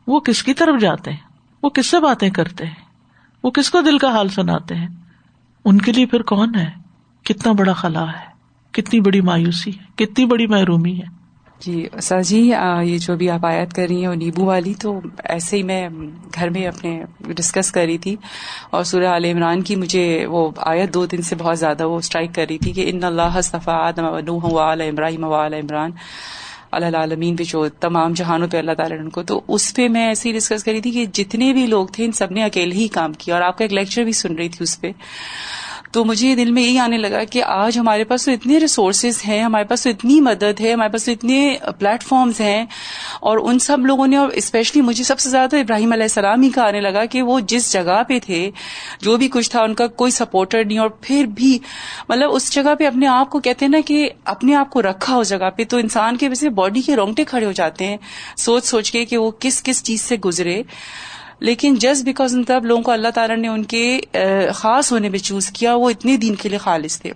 وہ کس کی طرف جاتے ہیں؟ وہ کس سے باتیں کرتے ہیں؟ وہ کس کو دل کا حال سناتے ہیں؟ ان کے لیے پھر کون ہے؟ کتنا بڑا خلا ہے۔ کتنی بڑی مایوسی ہے، کتنی بڑی محرومی ہے۔ جی سر جی یہ جو بھی آپ آیت کر رہی ہیں، وہ نیبو والی، تو ایسے ہی میں گھر میں اپنے ڈسکس کر رہی تھی اور سورہ عال عمران کی مجھے وہ آیت دو دن سے بہت زیادہ وہ اسٹرائک کر رہی تھی کہ ان اللہ صفا آدم ابراہیم وال عمران اللہ عالمین پہ جو تمام جہانوں پہ اللہ تعالیٰ نے ان کو۔ تو اس پہ میں ایسے ہی ڈسکس کری تھی کہ جتنے بھی لوگ تھے، ان سب نے اکیلے ہی کام کیا۔ اور آپ کا ایک لیکچر بھی سن رہی تھی اس پہ۔ تو مجھے دل میں یہی آنے لگا کہ آج ہمارے پاس تو اتنے ریسورسز ہیں، ہمارے پاس تو اتنی مدد ہے، ہمارے پاس تو اتنے پلیٹ فارمز ہیں۔ اور ان سب لوگوں نے، اور اسپیشلی مجھے سب سے زیادہ ابراہیم علیہ السلام ہی کا آنے لگا کہ وہ جس جگہ پہ تھے، جو بھی کچھ تھا، ان کا کوئی سپورٹر نہیں۔ اور پھر بھی مطلب اس جگہ پہ اپنے آپ کو کہتے ہیں نا کہ اپنے آپ کو رکھا اس جگہ پہ۔ تو انسان کے ویسے باڈی کے رونگٹے کھڑے ہو جاتے ہیں، سوچ سوچ کے کہ وہ کس کس چیز سے گزرے۔ لیکن جسٹ بیکاز ان تب لوگوں کو اللہ تعالیٰ نے ان کے خاص ہونے میں چوز کیا وہ اتنے دن کے لیے خالص تھے۔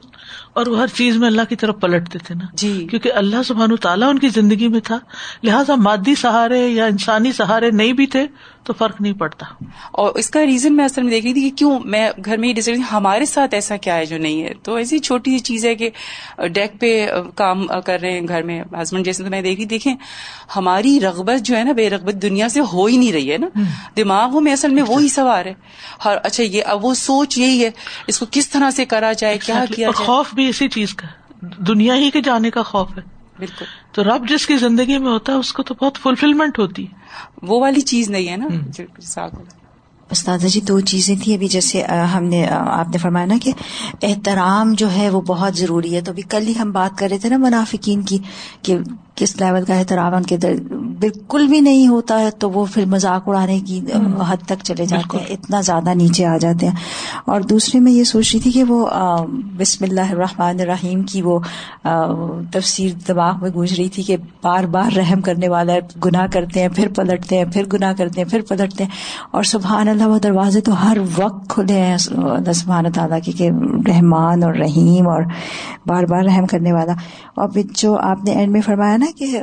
اور وہ ہر چیز میں اللہ کی طرف پلٹتے تھے نا۔ جی۔ کیونکہ اللہ سبحان تعالیٰ ان کی زندگی میں تھا۔ لہٰذا مادی سہارے یا انسانی سہارے نہیں بھی تھے تو فرق نہیں پڑتا۔ اور اس کا ریزن میں اصل میں دیکھ رہی تھی کہ کیوں میں گھر میں یہ ہمارے ساتھ ایسا کیا ہے جو نہیں ہے؟ تو ایسی چھوٹی سی چیز ہے کہ ڈیک پہ کام کر رہے ہیں گھر میں۔ ہسبینڈ جیسے تو میں دیکھ رہی دیکھیں ہماری رغبت جو ہے نا بے رغبت دنیا سے ہو ہی نہیں رہی ہے نا۔ دماغوں میں اصل میں وہی سوار ہے۔ ہر اچھا یہ اب وہ سوچ یہی ہے اس کو کس طرح سے کرا جائے کیا کیا خوف بھی اسی چیز کا دنیا ہی کے جانے کا خوف ہے۔ بالکل۔ تو رب جس کی زندگی میں ہوتا ہے اس کو تو بہت فلفلمنٹ ہوتی ہے۔ وہ والی چیز نہیں ہے نا استاد جی دو چیزیں تھیں ابھی جیسے ہم نے آپ نے فرمایا نا کہ احترام جو ہے وہ بہت ضروری ہے۔ تو ابھی کل ہی ہم بات کر رہے تھے نا منافقین کی کہ کس لیول کا احترام ان کے بالکل بھی نہیں ہوتا ہے تو وہ پھر مذاق اڑانے کی حد تک چلے جاتے ہیں اتنا زیادہ نیچے آ جاتے ہیں۔ اور دوسرے میں یہ سوچ رہی تھی کہ وہ بسم اللہ الرحمن الرحیم کی وہ تفسیر دماغ میں گونج رہی تھی کہ بار بار رحم کرنے والا گناہ کرتے ہیں پھر پلٹتے ہیں پھر گناہ کرتے ہیں پھر پلٹتے ہیں۔ اور سبحان اللہ دروازے تو ہر وقت کھلے ہیں۔ اللہ سبحانہ تعالیٰ کے کہ رحمان اور رحیم اور بار بار رحم کرنے والا۔ اور جو آپ نے اینڈ میں فرمایا نا کہ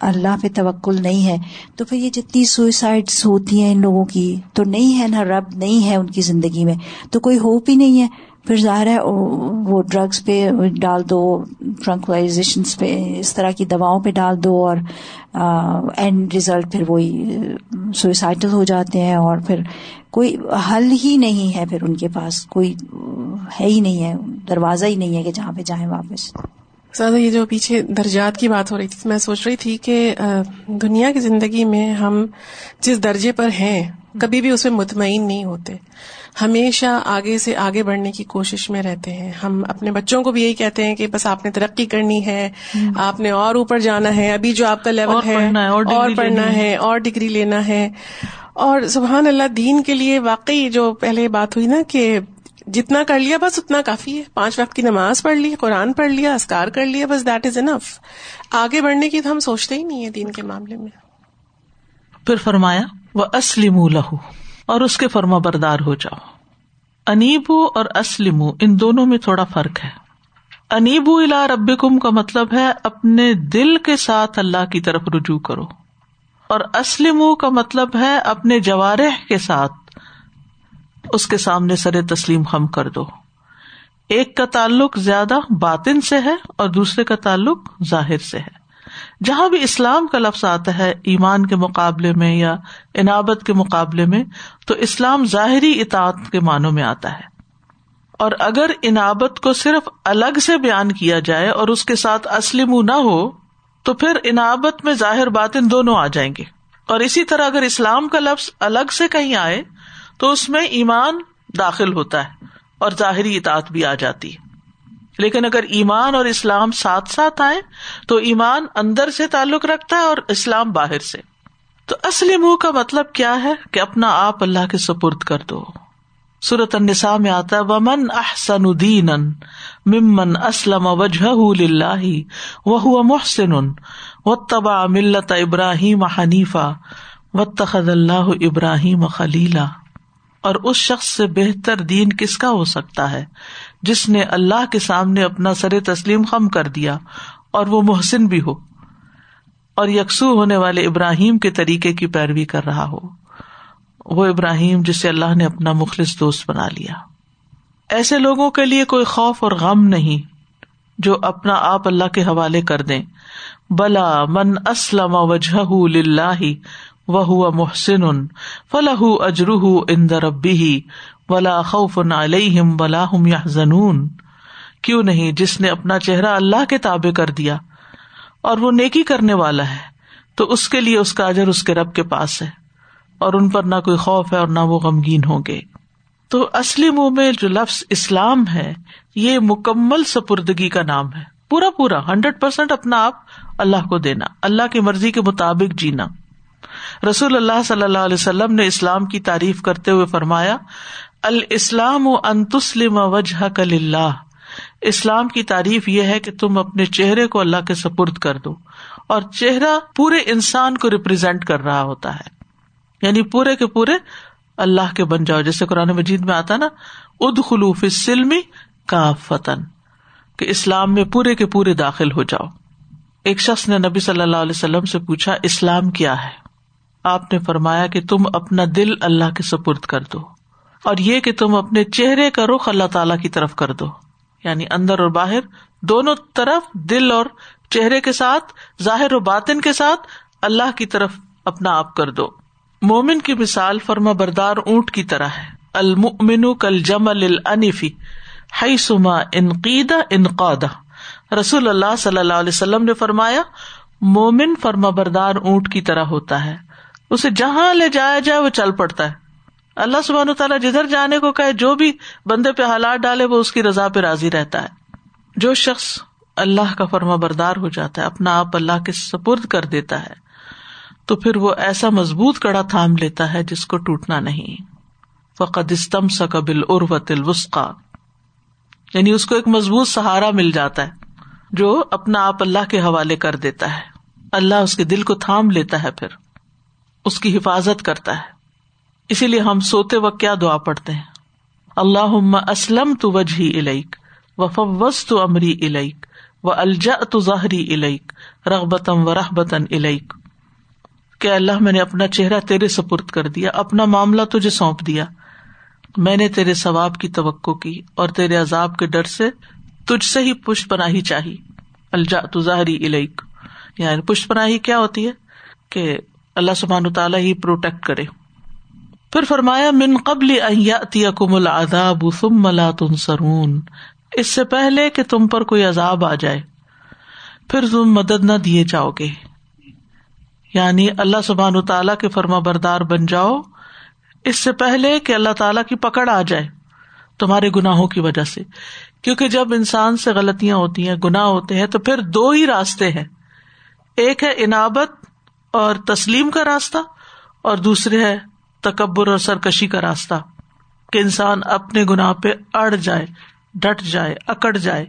اللہ پہ توکل نہیں ہے، تو پھر یہ جتنی سوئسائڈس ہوتی ہیں ان لوگوں کی، تو نہیں ہے نا رب، نہیں ہے ان کی زندگی میں۔ تو کوئی ہوپ ہی نہیں ہے۔ پھر ظاہر ہے، وہ ڈرگس پہ ڈال دو ٹرنکلائزیشن پہ، اس طرح کی دواؤں پہ ڈال دو اور اینڈ ریزلٹ پھر وہی سوئسائڈل ہو جاتے ہیں اور پھر کوئی حل ہی نہیں ہے پھر ان کے پاس، کوئی ہے ہی نہیں ہے، دروازہ ہی نہیں ہے کہ جہاں پہ جائیں واپس۔ زیادہ یہ جو پیچھے درجات کی بات ہو رہی تھی، میں سوچ رہی تھی کہ دنیا کی زندگی میں ہم جس درجے پر ہیں کبھی بھی اس میں مطمئن نہیں ہوتے۔ ہمیشہ آگے سے آگے بڑھنے کی کوشش میں رہتے ہیں۔ ہم اپنے بچوں کو بھی یہی کہتے ہیں کہ بس آپ نے ترقی کرنی ہے آپ نے اور اوپر جانا ہے۔ ابھی جو آپ کا لیول ہے اور پڑھنا ہے۔ اور ڈگری لینا ہے۔ اور سبحان اللہ دین کے لیے واقعی جو پہلے بات ہوئی نا کہ جتنا کر لیا بس اتنا کافی ہے۔ پانچ وقت کی نماز پڑھ لی قرآن پڑھ لیا اسکار کر لیا بس دیٹ از انف آگے بڑھنے کی تو ہم سوچتے ہی نہیں ہے دین کے معاملے میں۔ پھر فرمایا وہ اسلم لہو اور اس کے فرما بردار ہو جاؤ۔ انیبو اور اسلم ان دونوں میں تھوڑا فرق ہے۔ انیبو الا رب کا مطلب ہے، اپنے دل کے ساتھ اللہ کی طرف رجوع کرو۔ اور اسلم کا مطلب ہے، اپنے جوارح کے ساتھ اس کے سامنے سر تسلیم خم کر دو۔ ایک کا تعلق زیادہ باطن سے ہے اور دوسرے کا تعلق ظاہر سے ہے۔ جہاں بھی اسلام کا لفظ آتا ہے ایمان کے مقابلے میں یا انابت کے مقابلے میں، تو اسلام ظاہری اطاعت کے معنوں میں آتا ہے۔ اور اگر انابت کو صرف الگ سے بیان کیا جائے اور اس کے ساتھ اسلم نہ ہو، تو پھر انابت میں ظاہر باطن دونوں آ جائیں گے۔ اور اسی طرح اگر اسلام کا لفظ الگ سے کہیں آئے، تو اس میں ایمان داخل ہوتا ہے اور ظاہری اطاعت بھی آ جاتی ہے۔ لیکن اگر ایمان اور اسلام ساتھ ساتھ آئے تو ایمان اندر سے تعلق رکھتا ہے اور اسلام باہر سے۔ تو اصلی منہ کا مطلب کیا ہے کہ اپنا آپ اللہ کے سپرد کر دو۔ سورت النساء میں آتا ہے، ومن احسن دین ممن اسلم وجہ وہ محسن و تبا ملت ابراہیم حنیفہ و تخد اللہ ابراہیم خلیلہ اور اس شخص سے بہتر دین کس کا ہو سکتا ہے؟ جس نے اللہ کے سامنے اپنا سر تسلیم خم کر دیا اور وہ محسن بھی ہو اور یکسو ہونے والے ابراہیم کے طریقے کی پیروی کر رہا ہو۔ وہ ابراہیم جسے اللہ نے اپنا مخلص دوست بنا لیا۔ ایسے لوگوں کے لیے کوئی خوف اور غم نہیں جو اپنا آپ اللہ کے حوالے کر دیں۔ بلا من اسلم وجہ وہ محسن فلاح اجرح ان ربی ولا خوف علیہم ولا ہم یا زنون کیوں نہیں؟ جس نے اپنا چہرہ اللہ کے تابے کر دیا اور وہ نیکی کرنے والا ہے، تو اس کے لیے اس کا اجر اس کے رب کے پاس ہے اور ان پر نہ کوئی خوف ہے اور نہ وہ غمگین ہوں گے۔ تو اصلی منہ میں جو لفظ اسلام ہے، یہ مکمل سپردگی کا نام ہے۔ پورا پورا، ہنڈریڈ پرسینٹ اپنا آپ اللہ کو دینا، اللہ کی مرضی کے مطابق جینا۔ رسول اللہ صلی اللہ علیہ وسلم نے اسلام کی تعریف کرتے ہوئے فرمایا الاسلام و انتسلم وجہ کل اللہ اسلام کی تعریف یہ ہے کہ تم اپنے چہرے کو اللہ کے سپرد کر دو اور چہرہ پورے انسان کو ریپرزینٹ کر رہا ہوتا ہے۔ یعنی پورے کے پورے اللہ کے بن جاؤ۔ جیسے قرآن مجید میں آتا نا اد خلوف سلمی کا فتن کہ اسلام میں پورے کے پورے داخل ہو جاؤ۔ ایک شخص نے نبی صلی اللہ علیہ وسلم سے پوچھا، اسلام کیا ہے؟ آپ نے فرمایا کہ تم اپنا دل اللہ کے سپرد کر دو۔ اور یہ کہ تم اپنے چہرے کا رخ اللہ تعالی کی طرف کر دو۔ یعنی اندر اور باہر، دونوں طرف دل اور چہرے کے ساتھ، ظاہر و باطن کے ساتھ اللہ کی طرف اپنا آپ کر دو۔ مومن کی مثال فرما بردار اونٹ کی طرح ہے۔ المن کل جم الفی ہئی سما انقیدا رسول اللہ صلی اللہ علیہ وسلم نے فرمایا، مومن فرما بردار اونٹ کی طرح ہوتا ہے۔ اسے جہاں لے جایا جائے وہ چل پڑتا ہے۔ اللہ سبحان تعالیٰ جدھر جانے کو کہ جو بھی بندے پہ حالات ڈالے، وہ اس کی رضا پہ راضی رہتا ہے۔ جو شخص اللہ کا فرما بردار ہو جاتا ہے، اپنا آپ اللہ کے سپرد کر دیتا ہے، تو پھر وہ ایسا مضبوط کڑا تھام لیتا ہے جس کو ٹوٹنا نہیں۔ فقد استم سقبل اروت الوسقا یعنی اس کو ایک مضبوط سہارا مل جاتا ہے، جو اپنا آپ اللہ کے حوالے کر دیتا ہے۔ اللہ اس کے دل کو تھام لیتا ہے پھر، اس کی حفاظت کرتا ہے۔ اسی لیے ہم سوتے وقت کیا دعا پڑھتے ہیں؟ اللہ اسلم تو وجہ الیک و فوس تو امری الیک و الجا تو ظاہری الیک رغبتم و رحبتن الیک۔ کہ اللہ میں نے اپنا چہرہ تیرے سپرد کر دیا، اپنا معاملہ تجھے سونپ دیا۔ میں نے تیرے ثواب کی توقع کی اور تیرے عذاب کے ڈر سے تجھ سے ہی پشت پناہی چاہی۔ الجا تو ظاہری الیک۔ یعنی پشت پناہی کیا ہوتی ہے؟ کہ اللہ سبحان تعالیٰ ہی پروٹیکٹ کرے۔ پھر فرمایا، من قبل کم العذاب ثم لا تنصرون۔ اس سے پہلے کہ تم پر کوئی عذاب آ جائے، پھر تم مدد نہ دیے جاؤ گے۔ یعنی اللہ سبحان تعالیٰ کے فرما بردار بن جاؤ۔ اس سے پہلے کہ اللہ تعالیٰ کی پکڑ آ جائے تمہارے گناہوں کی وجہ سے۔ کیونکہ جب انسان سے غلطیاں ہوتی ہیں، گناہ ہوتے ہیں، تو پھر دو ہی راستے ہیں۔ ایک ہے انابت اور تسلیم کا راستہ، اور دوسرے ہے تکبر اور سرکشی کا راستہ کہ انسان اپنے گناہ پہ اڑ جائے، ڈٹ جائے، اکڑ جائے۔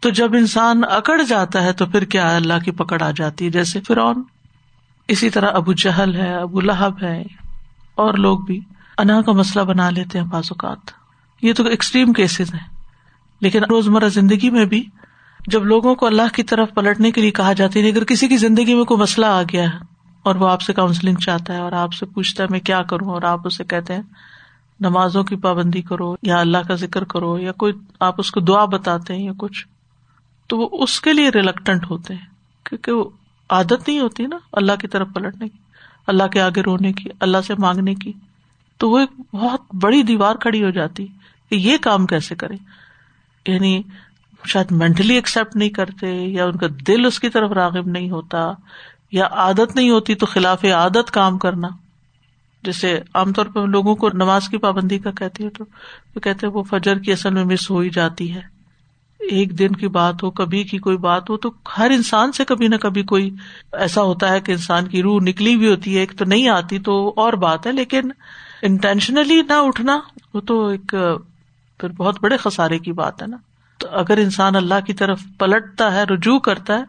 تو جب انسان اکڑ جاتا ہے تو پھر کیا اللہ کی پکڑ آ جاتی ہے۔ جیسے فرعون، اسی طرح ابو جہل ہے، ابو لہب ہے، اور لوگ بھی۔ انا کا مسئلہ بنا لیتے ہیں بعض اوقات۔ یہ تو ایکسٹریم کیسز ہیں۔ لیکن روزمرہ زندگی میں بھی جب لوگوں کو اللہ کی طرف پلٹنے کے لیے کہا جاتی ہے، اگر کسی کی زندگی میں کوئی مسئلہ آ گیا ہے اور وہ آپ سے کاؤنسلنگ چاہتا ہے اور آپ سے پوچھتا ہے میں کیا کروں اور آپ اسے کہتے ہیں نمازوں کی پابندی کرو یا اللہ کا ذکر کرو یا کوئی آپ اس کو دعا بتاتے ہیں یا کچھ، تو وہ اس کے لیے ریلیکٹنٹ ہوتے ہیں کیونکہ وہ عادت نہیں ہوتی نا اللہ کی طرف پلٹنے کی، اللہ کے آگے رونے کی، اللہ سے مانگنے کی، تو وہ ایک بہت بڑی دیوار کھڑی ہو جاتی کہ یہ کام کیسے کرے؟ یعنی شاید مینٹلی ایکسپٹ نہیں کرتے یا ان کا دل اس کی طرف راغب نہیں ہوتا یا عادت نہیں ہوتی تو خلاف عادت کام کرنا۔ جیسے عام طور پہ لوگوں کو نماز کی پابندی کا کہتی ہے تو وہ کہتے وہ فجر کی اصل میں مس ہو ہی جاتی ہے۔ ایک دن کی بات ہو، کبھی کی کوئی بات ہو، تو ہر انسان سے کبھی نہ کبھی کوئی ایسا ہوتا ہے کہ انسان کی روح نکلی بھی ہوتی ہے، ایک تو نہیں آتی تو اور بات ہے، لیکن انٹینشنلی نہ اٹھنا، وہ تو ایک پھر بہت بڑے خسارے کی بات ہے نا۔ تو اگر انسان اللہ کی طرف پلٹتا ہے، رجوع کرتا ہے،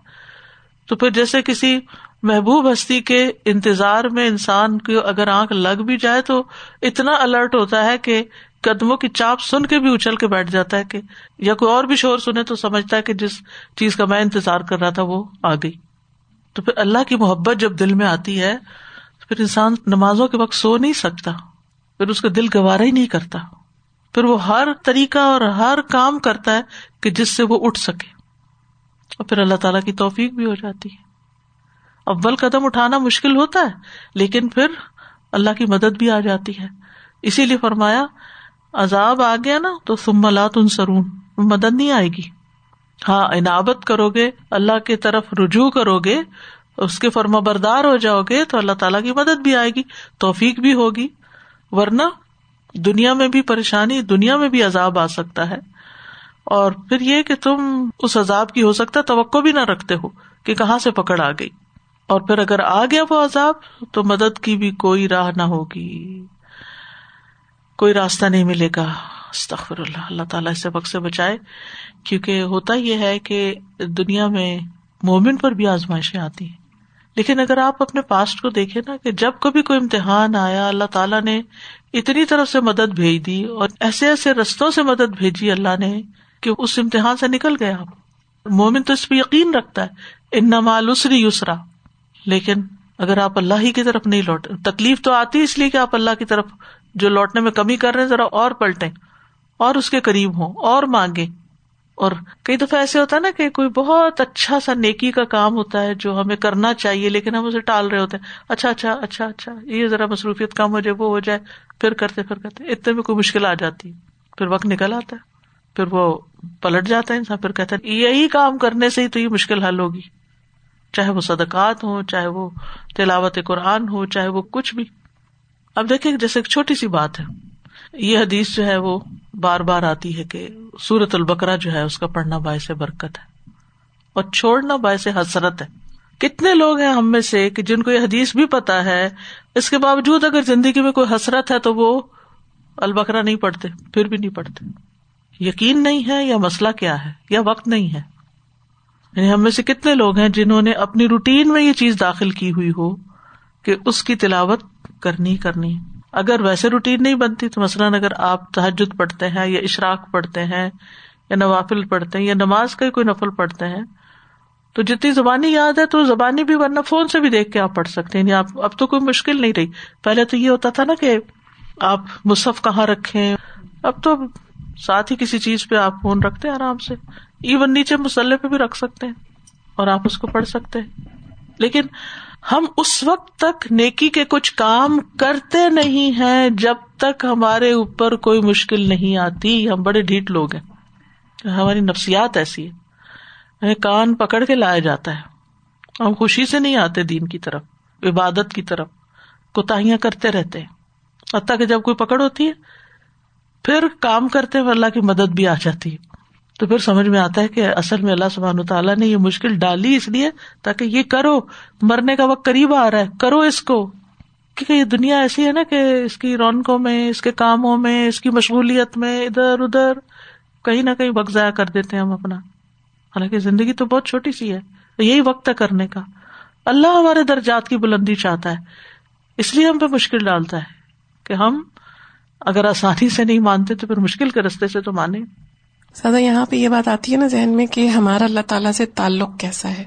تو پھر جیسے کسی محبوب ہستی کے انتظار میں انسان کی اگر آنکھ لگ بھی جائے تو اتنا الرٹ ہوتا ہے کہ قدموں کی چاپ سن کے بھی اچھل کے بیٹھ جاتا ہے کہ یا کوئی اور بھی شور سنے تو سمجھتا ہے کہ جس چیز کا میں انتظار کر رہا تھا وہ آ گئی۔ تو پھر اللہ کی محبت جب دل میں آتی ہے تو پھر انسان نمازوں کے وقت سو نہیں سکتا، پھر اس کا دل گوارا ہی نہیں کرتا۔ پھر وہ ہر طریقہ اور ہر کام کرتا ہے کہ جس سے وہ اٹھ سکے۔ اور پھر اللہ تعالیٰ کی توفیق بھی ہو جاتی ہے۔ اول قدم اٹھانا مشکل ہوتا ہے، لیکن پھر اللہ کی مدد بھی آ جاتی ہے۔ اسی لیے فرمایا، عذاب آ گیا نا تو سملات ان سرون مدد نہیں آئے گی۔ ہاں عنابت کرو گے، اللہ کی طرف رجوع کرو گے، اس کے فرما بردار ہو جاؤ گے تو اللہ تعالیٰ کی مدد بھی آئے گی، توفیق بھی ہوگی۔ ورنہ دنیا میں بھی پریشانی، دنیا میں بھی عذاب آ سکتا ہے۔ اور پھر یہ کہ تم اس عذاب کی ہو سکتا توقع بھی نہ رکھتے ہو کہ کہاں سے پکڑ آ گئی۔ اور پھر اگر آ گیا وہ عذاب، تو مدد کی بھی کوئی راہ نہ ہوگی۔ کوئی راستہ نہیں ملے گا۔ استخر اللہ۔ اللہ تعالیٰ اس وقت سے بچائے، کیونکہ ہوتا یہ ہے کہ دنیا میں مومن پر بھی آزمائشیں آتی ہیں۔ لیکن اگر آپ اپنے پاسٹ کو دیکھیں نا کہ جب کبھی کوئی امتحان آیا، اللہ تعالیٰ نے اتنی طرف سے مدد بھیج دی اور ایسے ایسے رستوں سے مدد بھیجی اللہ نے کہ اس امتحان سے نکل گیا آپ۔ مومن تو اس پہ یقین رکھتا ہے ان نمال اسری یسرا۔ لیکن اگر آپ اللہ ہی کی طرف نہیں لوٹ تکلیف تو آتی اس لیے کہ آپ اللہ کی طرف جو لوٹنے میں کمی کر رہے ہیں، ذرا اور پلٹیں۔ اور اس کے قریب ہوں، اور مانگے اور کئی دفعہ ایسے ہوتا ہے نا کہ کوئی بہت اچھا سا نیکی کا کام ہوتا ہے جو ہمیں کرنا چاہیے، لیکن ہم اسے ٹال رہے ہوتے ہیں اچھا اچھا اچھا اچھا یہ ذرا مصروفیت کم ہو جائے، وہ ہو جائے، پھر کرتے پھر کرتے۔ اتنے میں کوئی مشکل آ جاتی۔ پھر وقت نکل آتا ہے۔ پھر وہ پلٹ جاتا ہے انسان، پھر کہتا ہے، یہی کام کرنے سے ہی تو یہ مشکل حل ہوگی۔ چاہے وہ صدقات ہو چاہے وہ تلاوت قرآن ہو چاہے وہ کچھ بھی۔ اب دیکھیں جیسے ایک چھوٹی سی بات ہے۔ یہ حدیث جو ہے وہ بار بار آتی ہے کہ سورت البکرا جو ہے، اس کا پڑھنا باعث برکت ہے۔ اور چھوڑنا باعث حسرت ہے۔ کتنے لوگ ہیں ہم میں سے کہ جن کو یہ حدیث بھی پتا ہے، اس کے باوجود اگر زندگی میں کوئی حسرت ہے تو وہ البکرا نہیں پڑھتے، پھر بھی نہیں پڑھتے۔ یقین نہیں ہے یا مسئلہ کیا ہے یا وقت نہیں ہے۔ یعنی ہم میں سے کتنے لوگ ہیں جنہوں نے اپنی روٹین میں یہ چیز داخل کی ہوئی ہو کہ اس کی تلاوت کرنی کرنی۔ اگر ویسے روٹین نہیں بنتی تو مثلاً اگر آپ تحجد پڑھتے ہیں یا اشراق پڑھتے ہیں یا نوافل پڑھتے ہیں یا نماز کا کوئی نفل پڑھتے ہیں تو جتنی زبانی یاد ہے تو زبانی بھی ورنہ فون سے بھی دیکھ کے آپ پڑھ سکتے ہیں۔ یعنی آپ اب تو کوئی مشکل نہیں رہی۔ پہلے تو یہ ہوتا تھا نا کہ آپ مصحف کہاں رکھے اب تو ساتھ ہی کسی چیز پہ آپ فون رکھتے ہیں آرام سے۔ ایون نیچے مسلح پہ بھی رکھ سکتے ہیں اور آپ اس کو پڑھ سکتے ہیں۔ لیکن ہم اس وقت تک نیکی کے کچھ کام کرتے نہیں ہیں جب تک ہمارے اوپر کوئی مشکل نہیں آتی۔ ہم بڑے ڈھیٹ لوگ ہیں۔ ہماری نفسیات ایسی ہے یعنی کان پکڑ کے لایا جاتا ہے۔ ہم خوشی سے نہیں آتے دین کی طرف، عبادت کی طرف۔ کوتاہیاں کرتے رہتے حتیٰ کہ جب کوئی پکڑ ہوتی ہے پھر کام کرتے ہوئے اللہ کی مدد بھی آ جاتی ہے۔ تو پھر سمجھ میں آتا ہے کہ اصل میں اللہ سبحان تعالیٰ نے یہ مشکل ڈالی اس لیے تاکہ یہ کرو، مرنے کا وقت قریب آ رہا ہے، کرو اس کو۔ کیونکہ یہ دنیا ایسی ہے نا کہ اس کی رونقوں میں، اس کے کاموں میں، اس کی مشغولیت میں، ادھر ادھر کہیں نہ کہیں وقت ضائع کر دیتے ہیں ہم اپنا۔ حالانکہ زندگی تو بہت چھوٹی سی ہے، یہی وقت ہے کرنے کا۔ اللہ ہمارے درجات کی بلندی چاہتا ہے، اس لیے ہم پہ مشکل ڈالتا ہے کہ ہم اگر آسانی سے نہیں مانتے تو پھر مشکل کے رستے سے تو مانے۔ سادہ یہاں پہ یہ بات آتی ہے نا ذہن میں کہ ہمارا اللہ تعالیٰ سے تعلق کیسا ہے۔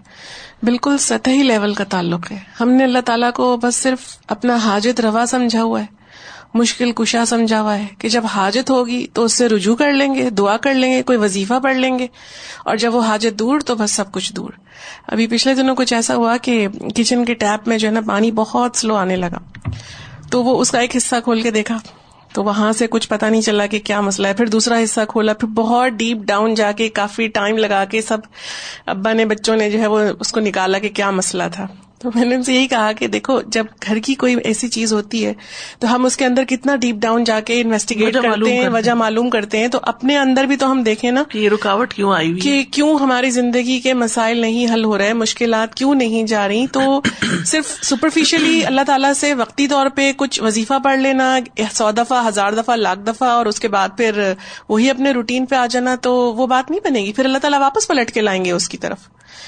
بالکل سطحی لیول کا تعلق ہے۔ ہم نے اللہ تعالیٰ کو بس صرف اپنا حاجت روا سمجھا ہوا ہے، مشکل کشا سمجھا ہوا ہے کہ جب حاجت ہوگی تو اس سے رجوع کر لیں گے، دعا کر لیں گے، کوئی وظیفہ پڑھ لیں گے۔ اور جب وہ حاجت دور تو بس سب کچھ دور۔ ابھی پچھلے دنوں کچھ ایسا ہوا کہ کچن کے ٹیپ میں جو ہے نا پانی بہت سلو آنے لگا۔ تو وہ اس کا ایک حصہ کھول کے دیکھا۔ تو وہاں سے کچھ پتا نہیں چلا کہ کیا مسئلہ ہے۔ پھر دوسرا حصہ کھولا، پھر بہت ڈیپ ڈاؤن جا کے کافی ٹائم لگا کے سب ابا نے، بچوں نے جو ہے وہ اس کو نکالا کہ کیا مسئلہ تھا۔ تو میں نے ان سے یہی کہا کہ دیکھو جب گھر کی کوئی ایسی چیز ہوتی ہے تو ہم اس کے اندر کتنا ڈیپ ڈاؤن جا کے انویسٹیگیٹ کرتے ہیں وجہ معلوم کرتے ہیں۔ تو اپنے اندر بھی تو ہم دیکھیں نا کہ یہ رکاوٹ کیوں آئی کہ کیوں ہماری زندگی کے مسائل نہیں حل ہو رہے مشکلات کیوں نہیں جا رہی؟ تو [coughs] صرف سپرفیشلی اللہ تعالیٰ سے وقتی طور پہ کچھ وظیفہ پڑھ لینا سو دفعہ ہزار دفعہ لاکھ دفعہ اور اس کے بعد پھر وہی اپنے روٹین پہ آ جانا تو وہ بات نہیں بنے گی۔ پھر اللہ تعالیٰ واپس پلٹ کے لائیں گے اس کی طرف۔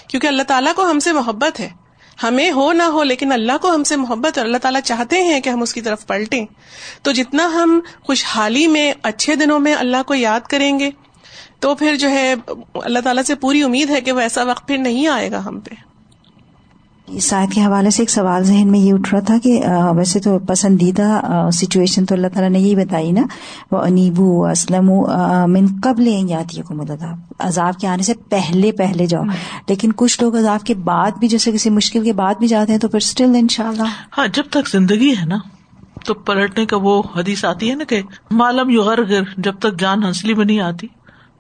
کیونکہ اللہ تعالیٰ کو ہم سے محبت ہے۔ ہمیں ہو نہ ہو، لیکن اللہ کو ہم سے محبت اور اللہ تعالیٰ چاہتے ہیں کہ ہم اس کی طرف پلٹیں۔ تو جتنا ہم خوشحالی میں، اچھے دنوں میں اللہ کو یاد کریں گے، تو پھر جو ہے اللہ تعالیٰ سے پوری امید ہے کہ وہ ایسا وقت پھر نہیں آئے گا ہم پہ۔ شاید کے حوالے سے ایک سوال ذہن میں یہ اٹھ رہا تھا کہ ویسے تو پسندیدہ سچویشن تو اللہ تعالیٰ نے یہی بتائی نا وہ انیبو اسلم من قبل یاتی کو مدد عذاب کے آنے سے پہلے پہلے جاؤ۔ لیکن کچھ لوگ عذاب کے بعد بھی جیسے کسی مشکل کے بعد بھی جاتے ہیں تو پھر اسٹل ان شاء اللہ ہاں جب تک زندگی ہے نا تو پلٹنے کا وہ حدیث آتی ہے نا کہ معلوم یو غر جب تک جان ہنسلی میں نہیں آتی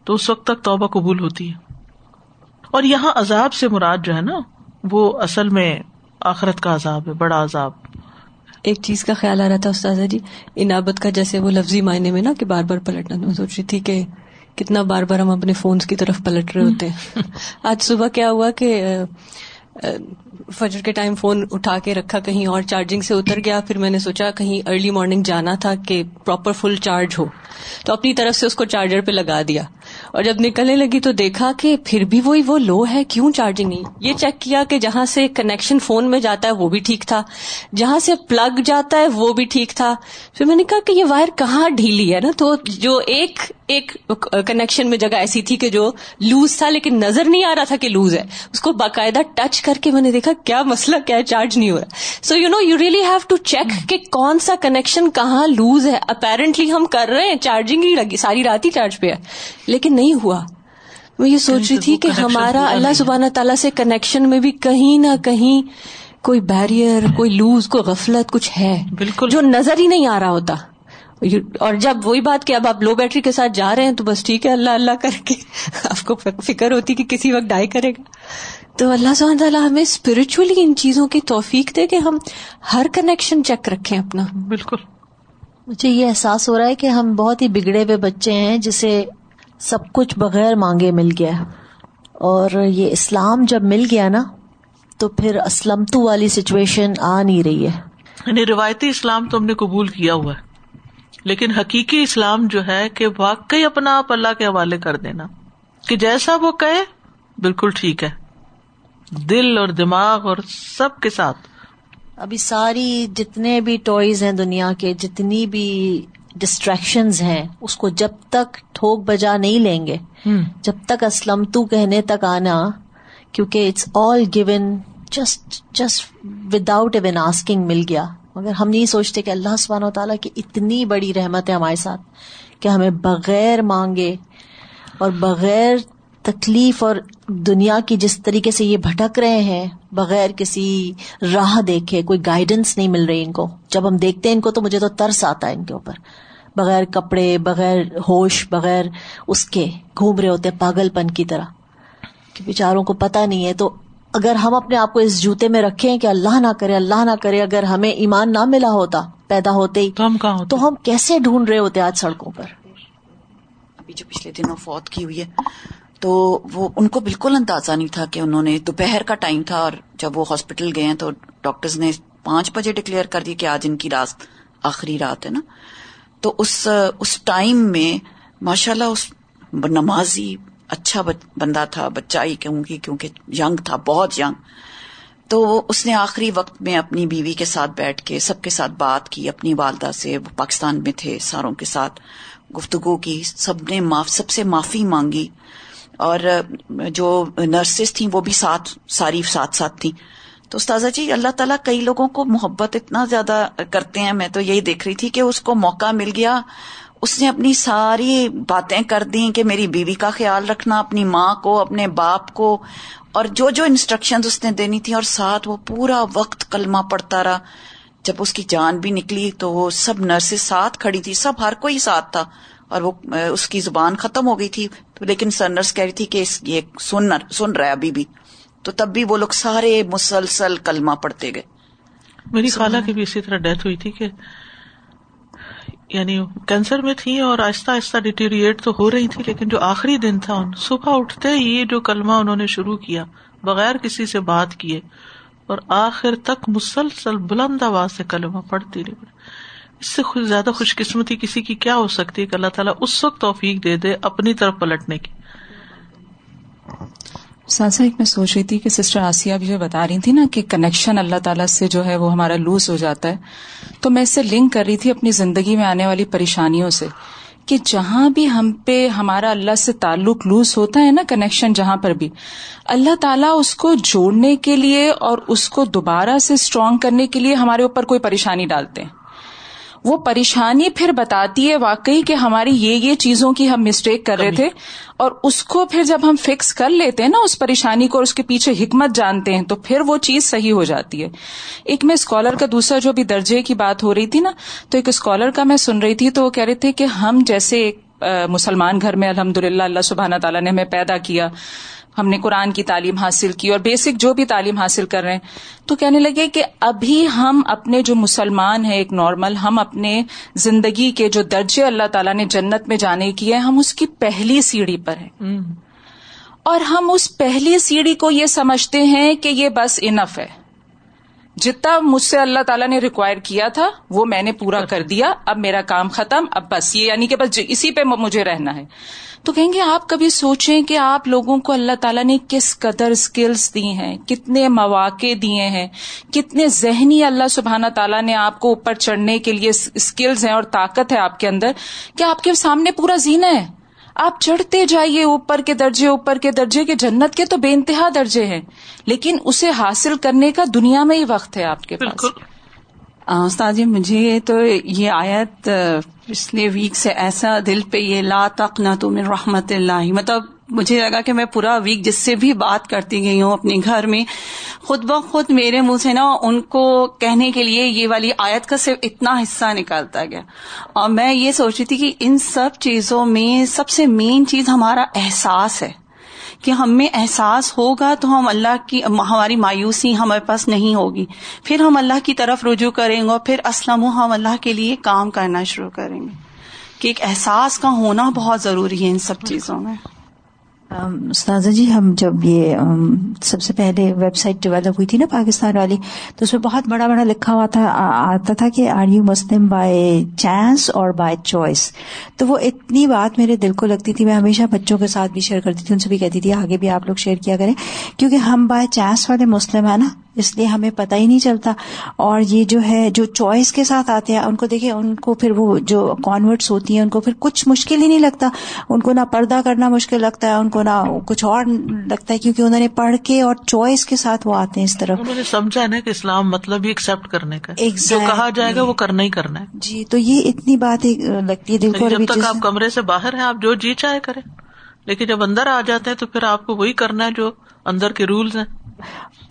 تو اس وقت تک توبہ قبول ہوتی ہے۔ اور یہاں عذاب سے مراد جو ہے نا وہ اصل میں آخرت کا عذاب ہے بڑا عذاب۔ ایک چیز کا خیال آ رہا تھا استاذہ جی انابت کا جیسے وہ لفظی معنی میں نا کہ بار بار پلٹنا میں سوچ رہی تھی کہ کتنا بار بار ہم اپنے فونس کی طرف پلٹ رہے ہوتے ہیں۔ [laughs] آج صبح کیا ہوا کہ فجر کے ٹائم فون اٹھا کے رکھا کہیں اور چارجنگ سے اتر گیا پھر میں نے سوچا کہیں ارلی مارننگ جانا تھا کہ پراپر فل چارج ہو۔ تو اپنی طرف سے اس کو چارجر پہ لگا دیا۔ اور جب نکلنے لگی تو دیکھا کہ پھر بھی وہی وہ لو ہے، کیوں چارجنگ نہیں؟ یہ چیک کیا کہ جہاں سے کنیکشن فون میں جاتا ہے وہ بھی ٹھیک تھا، جہاں سے پلگ جاتا ہے وہ بھی ٹھیک تھا۔ پھر میں نے کہا کہ یہ وائر کہاں ڈھیلی ہے نا؟ تو جو ایک ایک کنیکشن میں جگہ ایسی تھی کہ جو لوز تھا لیکن نظر نہیں آ رہا تھا کہ لوز ہے۔ اس کو باقاعدہ ٹچ کر کے میں نے دیکھا کیا مسئلہ کیا چارج نہیں ہو رہا۔ So you know you really have to check کہ کون سا کنیکشن کہاں لوز ہے۔ اپیرنٹلی ہم کر رہے ہیں چارجنگ نہیں لگی ساری رات ہی چارج پہ ہے۔ لیکن نہیں ہوا۔ میں یہ سوچ رہی تھی کہ ہمارا اللہ سبحانہ تعالیٰ سے کنیکشن میں بھی کہیں نہ کہیں کوئی بیریئر کوئی لوز کوئی غفلت کچھ ہے۔ بالکل۔ جو نظر ہی نہیں آ رہا ہوتا۔ اور جب وہی بات کہ اب آپ لو بیٹری کے ساتھ جا رہے ہیں تو بس ٹھیک ہے اللہ اللہ کر کے آپ کو فکر ہوتی کہ کسی وقت ڈائی کرے گا۔ تو اللہ سبحانہ تعالیٰ ہمیں اسپرچلی ان چیزوں کی توفیق دے کہ ہم ہر کنیکشن چیک رکھیں اپنا۔ بالکل۔ مجھے یہ احساس ہو رہا ہے کہ ہم بہت ہی بگڑے ہوئے بچے ہیں جسے سب کچھ بغیر مانگے مل گیا اور یہ اسلام جب مل گیا نا تو پھر اسلمتو والی سچویشن آ نہیں رہی ہے۔ یعنی روایتی اسلام تو ہم نے قبول کیا ہوا ہے۔ لیکن حقیقی اسلام جو ہے کہ واقعی اپنا آپ اللہ کے حوالے کر دینا کہ جیسا وہ کہے بالکل ٹھیک ہے۔ دل اور دماغ اور سب کے ساتھ۔ ابھی ساری جتنے بھی ٹوائز ہیں دنیا کے جتنی بھی ڈسٹریکشن ہیں اس کو جب تک ٹھوک بجا نہیں لیں گے جب تک اسلم تو کہنے تک آنا کیونکہ it's all given just just without even asking مل گیا۔ مگر ہم نہیں سوچتے کہ اللہ سبحانہ و تعالیٰ کی اتنی بڑی رحمت ہے ہمارے ساتھ کہ ہمیں بغیر مانگے اور بغیر تکلیف اور دنیا کی جس طریقے سے یہ بھٹک رہے ہیں، بغیر کسی راہ دیکھے، کوئی گائیڈنس نہیں مل رہی ان کو۔ جب ہم دیکھتے ہیں ان کو تو مجھے تو ترس آتا ہے ان کے اوپر۔ بغیر کپڑے، بغیر ہوش، بغیر اس کے گھوم رہے ہوتے پاگل پن کی طرح۔ کہ بیچاروں کو پتا نہیں ہے تو اگر ہم اپنے آپ کو اس جوتے میں رکھیں کہ اللہ نہ کرے اللہ نہ کرے اگر ہمیں ایمان نہ ملا ہوتا پیدا ہوتے ہی تو ہم کہاں ہوتے؟ تو ہم کیسے ڈھونڈ رہے ہوتے آج سڑکوں پر؟ ابھی جو پچھلے دنوں فوت کی ہوئی ہے تو وہ ان کو بالکل اندازہ نہیں تھا کہ انہوں نے دوپہر کا ٹائم تھا اور جب وہ ہاسپٹل گئے ہیں تو ڈاکٹرز نے پانچ بجے ڈکلیئر کر دی کہ آج ان کی رات آخری رات ہے نا؟ تو اس اس ٹائم میں ماشاء اللہ اس نمازی اچھا بندہ تھا، بچہ ہی کہوں گی کیونکہ ینگ تھا، بہت ینگ تو اس نے آخری وقت میں اپنی بیوی کے ساتھ بیٹھ کے سب کے ساتھ بات کی، اپنی والدہ سے، وہ پاکستان میں تھے ساروں کے ساتھ، گفتگو کی، سب نے سب سے معافی مانگی، اور جو نرسز تھیں وہ بھی ساتھ ساری ساتھ ساتھ تھیں۔ تو استاذہ جی اللہ تعالیٰ کئی لوگوں کو محبت اتنا زیادہ کرتے ہیں، میں تو یہی دیکھ رہی تھی کہ اس کو موقع مل گیا اس نے اپنی ساری باتیں کر دی کہ میری بیوی کا خیال رکھنا اپنی ماں کو اپنے باپ کو اور جو جو انسٹرکشن اس نے دینی تھی اور ساتھ وہ پورا وقت کلمہ پڑتا رہا۔ جب اس کی جان بھی نکلی تو وہ سب نرسیں ساتھ کھڑی تھی سب ہر کوئی ساتھ تھا اور وہ اس کی زبان ختم ہو گئی تھی۔ لیکن سر نرس کہہ رہی تھی کہ یہ سن سن رہا ہے ابھی بھی۔ تو تب بھی وہ لوگ سارے مسلسل کلمہ پڑھتے گئے۔ میری خالہ کی بھی اسی طرح ڈیتھ ہوئی تھی کہ یعنی کینسر میں تھی اور آہستہ آہستہ ڈیٹیریٹ تو ہو رہی تھی، لیکن جو آخری دن تھا صبح اٹھتے ہی جو کلمہ انہوں نے شروع کیا، بغیر کسی سے بات کیے، اور آخر تک مسلسل بلند آواز سے کلمہ پڑھتی رہی۔ اس سے زیادہ خوش قسمتی کسی کی کیا ہو سکتی ہے کہ اللہ تعالیٰ اس وقت توفیق دے دے اپنی طرف پلٹنے کی۔ سانسا، ایک میں سوچ رہی تھی کہ سسٹر آسیہ بھی جو بتا رہی تھی نا کہ کنیکشن اللہ تعالیٰ سے جو ہے وہ ہمارا لوز ہو جاتا ہے، تو میں اس سے لنک کر رہی تھی اپنی زندگی میں آنے والی پریشانیوں سے کہ جہاں بھی ہم پہ ہمارا اللہ سے تعلق لوز ہوتا ہے نا کنیکشن جہاں پر بھی، اللہ تعالیٰ اس کو جوڑنے کے لیے اور اس کو دوبارہ سے اسٹرانگ کرنے کے لیے ہمارے اوپر کوئی پریشانی ڈالتے ہیں۔ وہ پریشانی پھر بتاتی ہے واقعی کہ ہماری یہ یہ چیزوں کی ہم مسٹیک کر رہے تھے اور اس کو پھر جب ہم فکس کر لیتے ہیں نا اس پریشانی کو اور اس کے پیچھے حکمت جانتے ہیں تو پھر وہ چیز صحیح ہو جاتی ہے۔ ایک میں اسکالر کا دوسرا جو بھی درجے کی بات ہو رہی تھی نا، تو ایک اسکالر کا میں سن رہی تھی تو وہ کہہ رہے تھے کہ ہم جیسے ایک مسلمان گھر میں الحمد للہ اللہ سبحانہ تعالیٰ نے ہمیں پیدا کیا۔ ہم نے قرآن کی تعلیم حاصل کی اور بیسک جو بھی تعلیم حاصل کر رہے ہیں تو کہنے لگے کہ ابھی ہم اپنے جو مسلمان ہیں ایک نارمل ہم اپنے زندگی کے جو درجے اللہ تعالیٰ نے جنت میں جانے کی ہے ہم اس کی پہلی سیڑھی پر ہیں۔ اور ہم اس پہلی سیڑھی کو یہ سمجھتے ہیں کہ یہ بس انف ہے۔ جتنا مجھ سے اللہ تعالیٰ نے ریکوائر کیا تھا، وہ میں نے پورا کر دیا۔ اب میرا کام ختم، اب بس یہ یعنی کہ بس اسی پہ مجھے رہنا ہے۔ تو کہیں گے آپ کبھی سوچیں کہ آپ لوگوں کو اللہ تعالیٰ نے کس قدر اسکلس دی ہیں، کتنے مواقع دیے ہیں، کتنے ذہنی اللہ سبحانہ تعالیٰ نے آپ کو اوپر چڑھنے کے لیے اسکلز ہیں اور طاقت ہے آپ کے اندر۔ کہ آپ کے سامنے پورا زینا ہے؟ آپ چڑھتے جائیے اوپر کے درجے اوپر کے درجے کے جنت کے تو بے انتہا درجے ہیں۔ لیکن اسے حاصل کرنے کا دنیا میں ہی وقت ہے آپ کے پاس۔ استاد جی مجھے تو یہ آیت پچھلے ویک سے ایسا دل پہ یہ لا تو من رحمت اللہ مطلب مجھے لگا کہ میں پورا ویک جس سے بھی بات کرتی گئی ہوں اپنے گھر میں، خود بخود میرے منہ سے نا ان کو کہنے کے لیے یہ والی آیت کا صرف اتنا حصہ نکالتا گیا۔ اور میں یہ سوچ رہی تھی کہ ان سب چیزوں میں سب سے مین چیز ہمارا احساس ہے۔ کہ ہم میں احساس ہوگا تو ہم اللہ کی، ہماری مایوسی ہمارے پاس نہیں ہوگی۔ پھر ہم اللہ کی طرف رجوع کریں گے اور پھر اسلم ہم اللہ کے لیے کام کرنا شروع کریں گے۔ کہ ایک احساس کا ہونا بہت ضروری ہے ان سب چیزوں میں۔ استاذہ جی ہم جب یہ سب سے پہلے ویب سائٹ ڈیولپ ہوئی تھی نا پاکستان والی، تو اس میں بہت بڑا بڑا لکھا ہوا تھا آتا تھا کہ are you Muslim by chance اور بائی چوائس؟ تو وہ اتنی بات میرے دل کو لگتی تھی، میں ہمیشہ بچوں کے ساتھ بھی شیئر کرتی تھی، ان سے بھی کہتی تھی، آگے بھی آپ لوگ شیئر کیا کریں، کیونکہ ہم بائی چانس والے مسلم ہیں نا، اس لیے ہمیں پتہ ہی نہیں چلتا۔ اور یہ جو ہے، جو چوائس کے ساتھ آتے ہیں، ان کو دیکھیں، ان کو پھر وہ جو کانورٹس ہوتی ہیں، ان کو پھر کچھ مشکل ہی نہیں لگتا۔ ان کو نہ پردہ کرنا مشکل لگتا ہے، ان کو نہ کچھ اور لگتا ہے کیونکہ انہوں نے پڑھ کے اور چوائس کے ساتھ وہ آتے ہیں اس طرف۔ انہوں نے سمجھا نا کہ اسلام مطلب ایکسپٹ کرنے کا۔ جو کہا جائے گا وہ کرنا ہی کرنا ہے۔ جی تو یہ اتنی بات لگتی ہے دل کو جب تک آپ کمرے سے باہر ہیں آپ جو جی چاہے کریں۔ لیکن جب اندر آ جاتے ہیں تو پھر آپ کو وہی کرنا ہے جو اندر کے رولز ہیں۔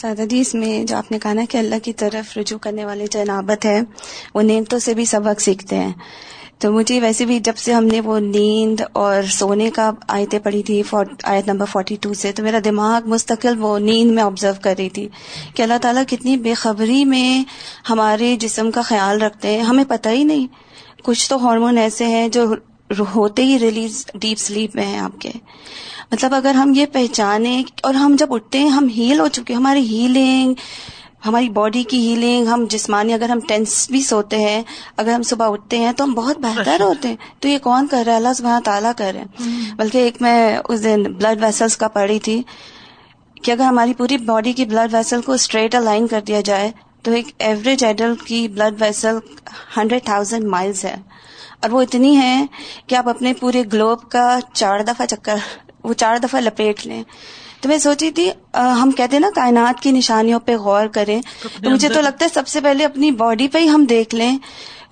دادا جی اس میں جو آپ نے کہا نا کہ اللہ کی طرف رجوع کرنے والے جنابت ہے وہ نیمتوں سے بھی سبق سیکھتے ہیں۔ تو مجھے ویسے بھی جب سے ہم نے وہ نیند اور سونے کا آیتیں پڑھی تھی آیت نمبر فورٹی ٹو سے، تو میرا دماغ مستقل وہ نیند میں آبزرو کر رہی تھی کہ اللہ تعالیٰ کتنی بے خبری میں ہمارے جسم کا خیال رکھتے ہیں۔ ہمیں پتہ ہی نہیں۔ کچھ تو ہارمون ایسے ہیں جو ہوتے ہی ریلیز ڈیپ سلیپ میں ہیں آپ کے۔ مطلب اگر ہم یہ پہچانے اور ہم جب اٹھتے ہیں، ہم ہیل ہو چکے ہماری ہیلنگ ہماری باڈی کی ہیلنگ ہم جسمانی اگر ہم ٹینس بھی سوتے ہیں اگر ہم صبح اٹھتے ہیں تو ہم بہت بہتر ہوتے ہیں۔ تو یہ کون کر رہا ہے؟ اللہ سبحانہ تعالیٰ کر رہے ہیں۔ بلکہ ایک میں اس دن بلڈ ویسلس کا پڑھی تھی کہ اگر ہماری پوری باڈی کی بلڈ ویسل کو اسٹریٹ الائن کر دیا جائے تو ایک ایوریج ایڈلٹ کی blood vessel hundred thousand miles ہے۔ اور وہ اتنی ہے کہ آپ اپنے پورے گلوب کا چار دفعہ چکر وہ چار دفعہ لپیٹ لیں۔ تو میں سوچی تھی ہم کہتے نا کائنات کی نشانیوں پہ غور کریں۔ تو مجھے تو لگتا ہے سب سے پہلے اپنی باڈی پہ ہی ہم دیکھ لیں۔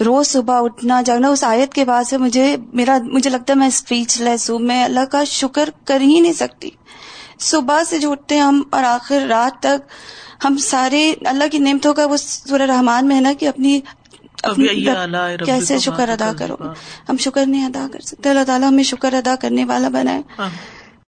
روز صبح اٹھنا جاگنا اس آیت کے بعد سے مجھے میرا مجھے لگتا ہے میں اسپیچ لیس ہوں۔ میں اللہ کا شکر کر ہی نہیں سکتی۔ صبح سے جو اٹھتے ہیں ہم اور آخر رات تک ہم سارے اللہ کی نعمتوں کا وہ سورہ رحمان میں ہے نا کہ اپنی کیسے شکر ادا کرو۔ ہم شکر نہیں ادا کر سکتے۔ اللہ تعالیٰ ہمیں شکر ادا کرنے والا بنائے۔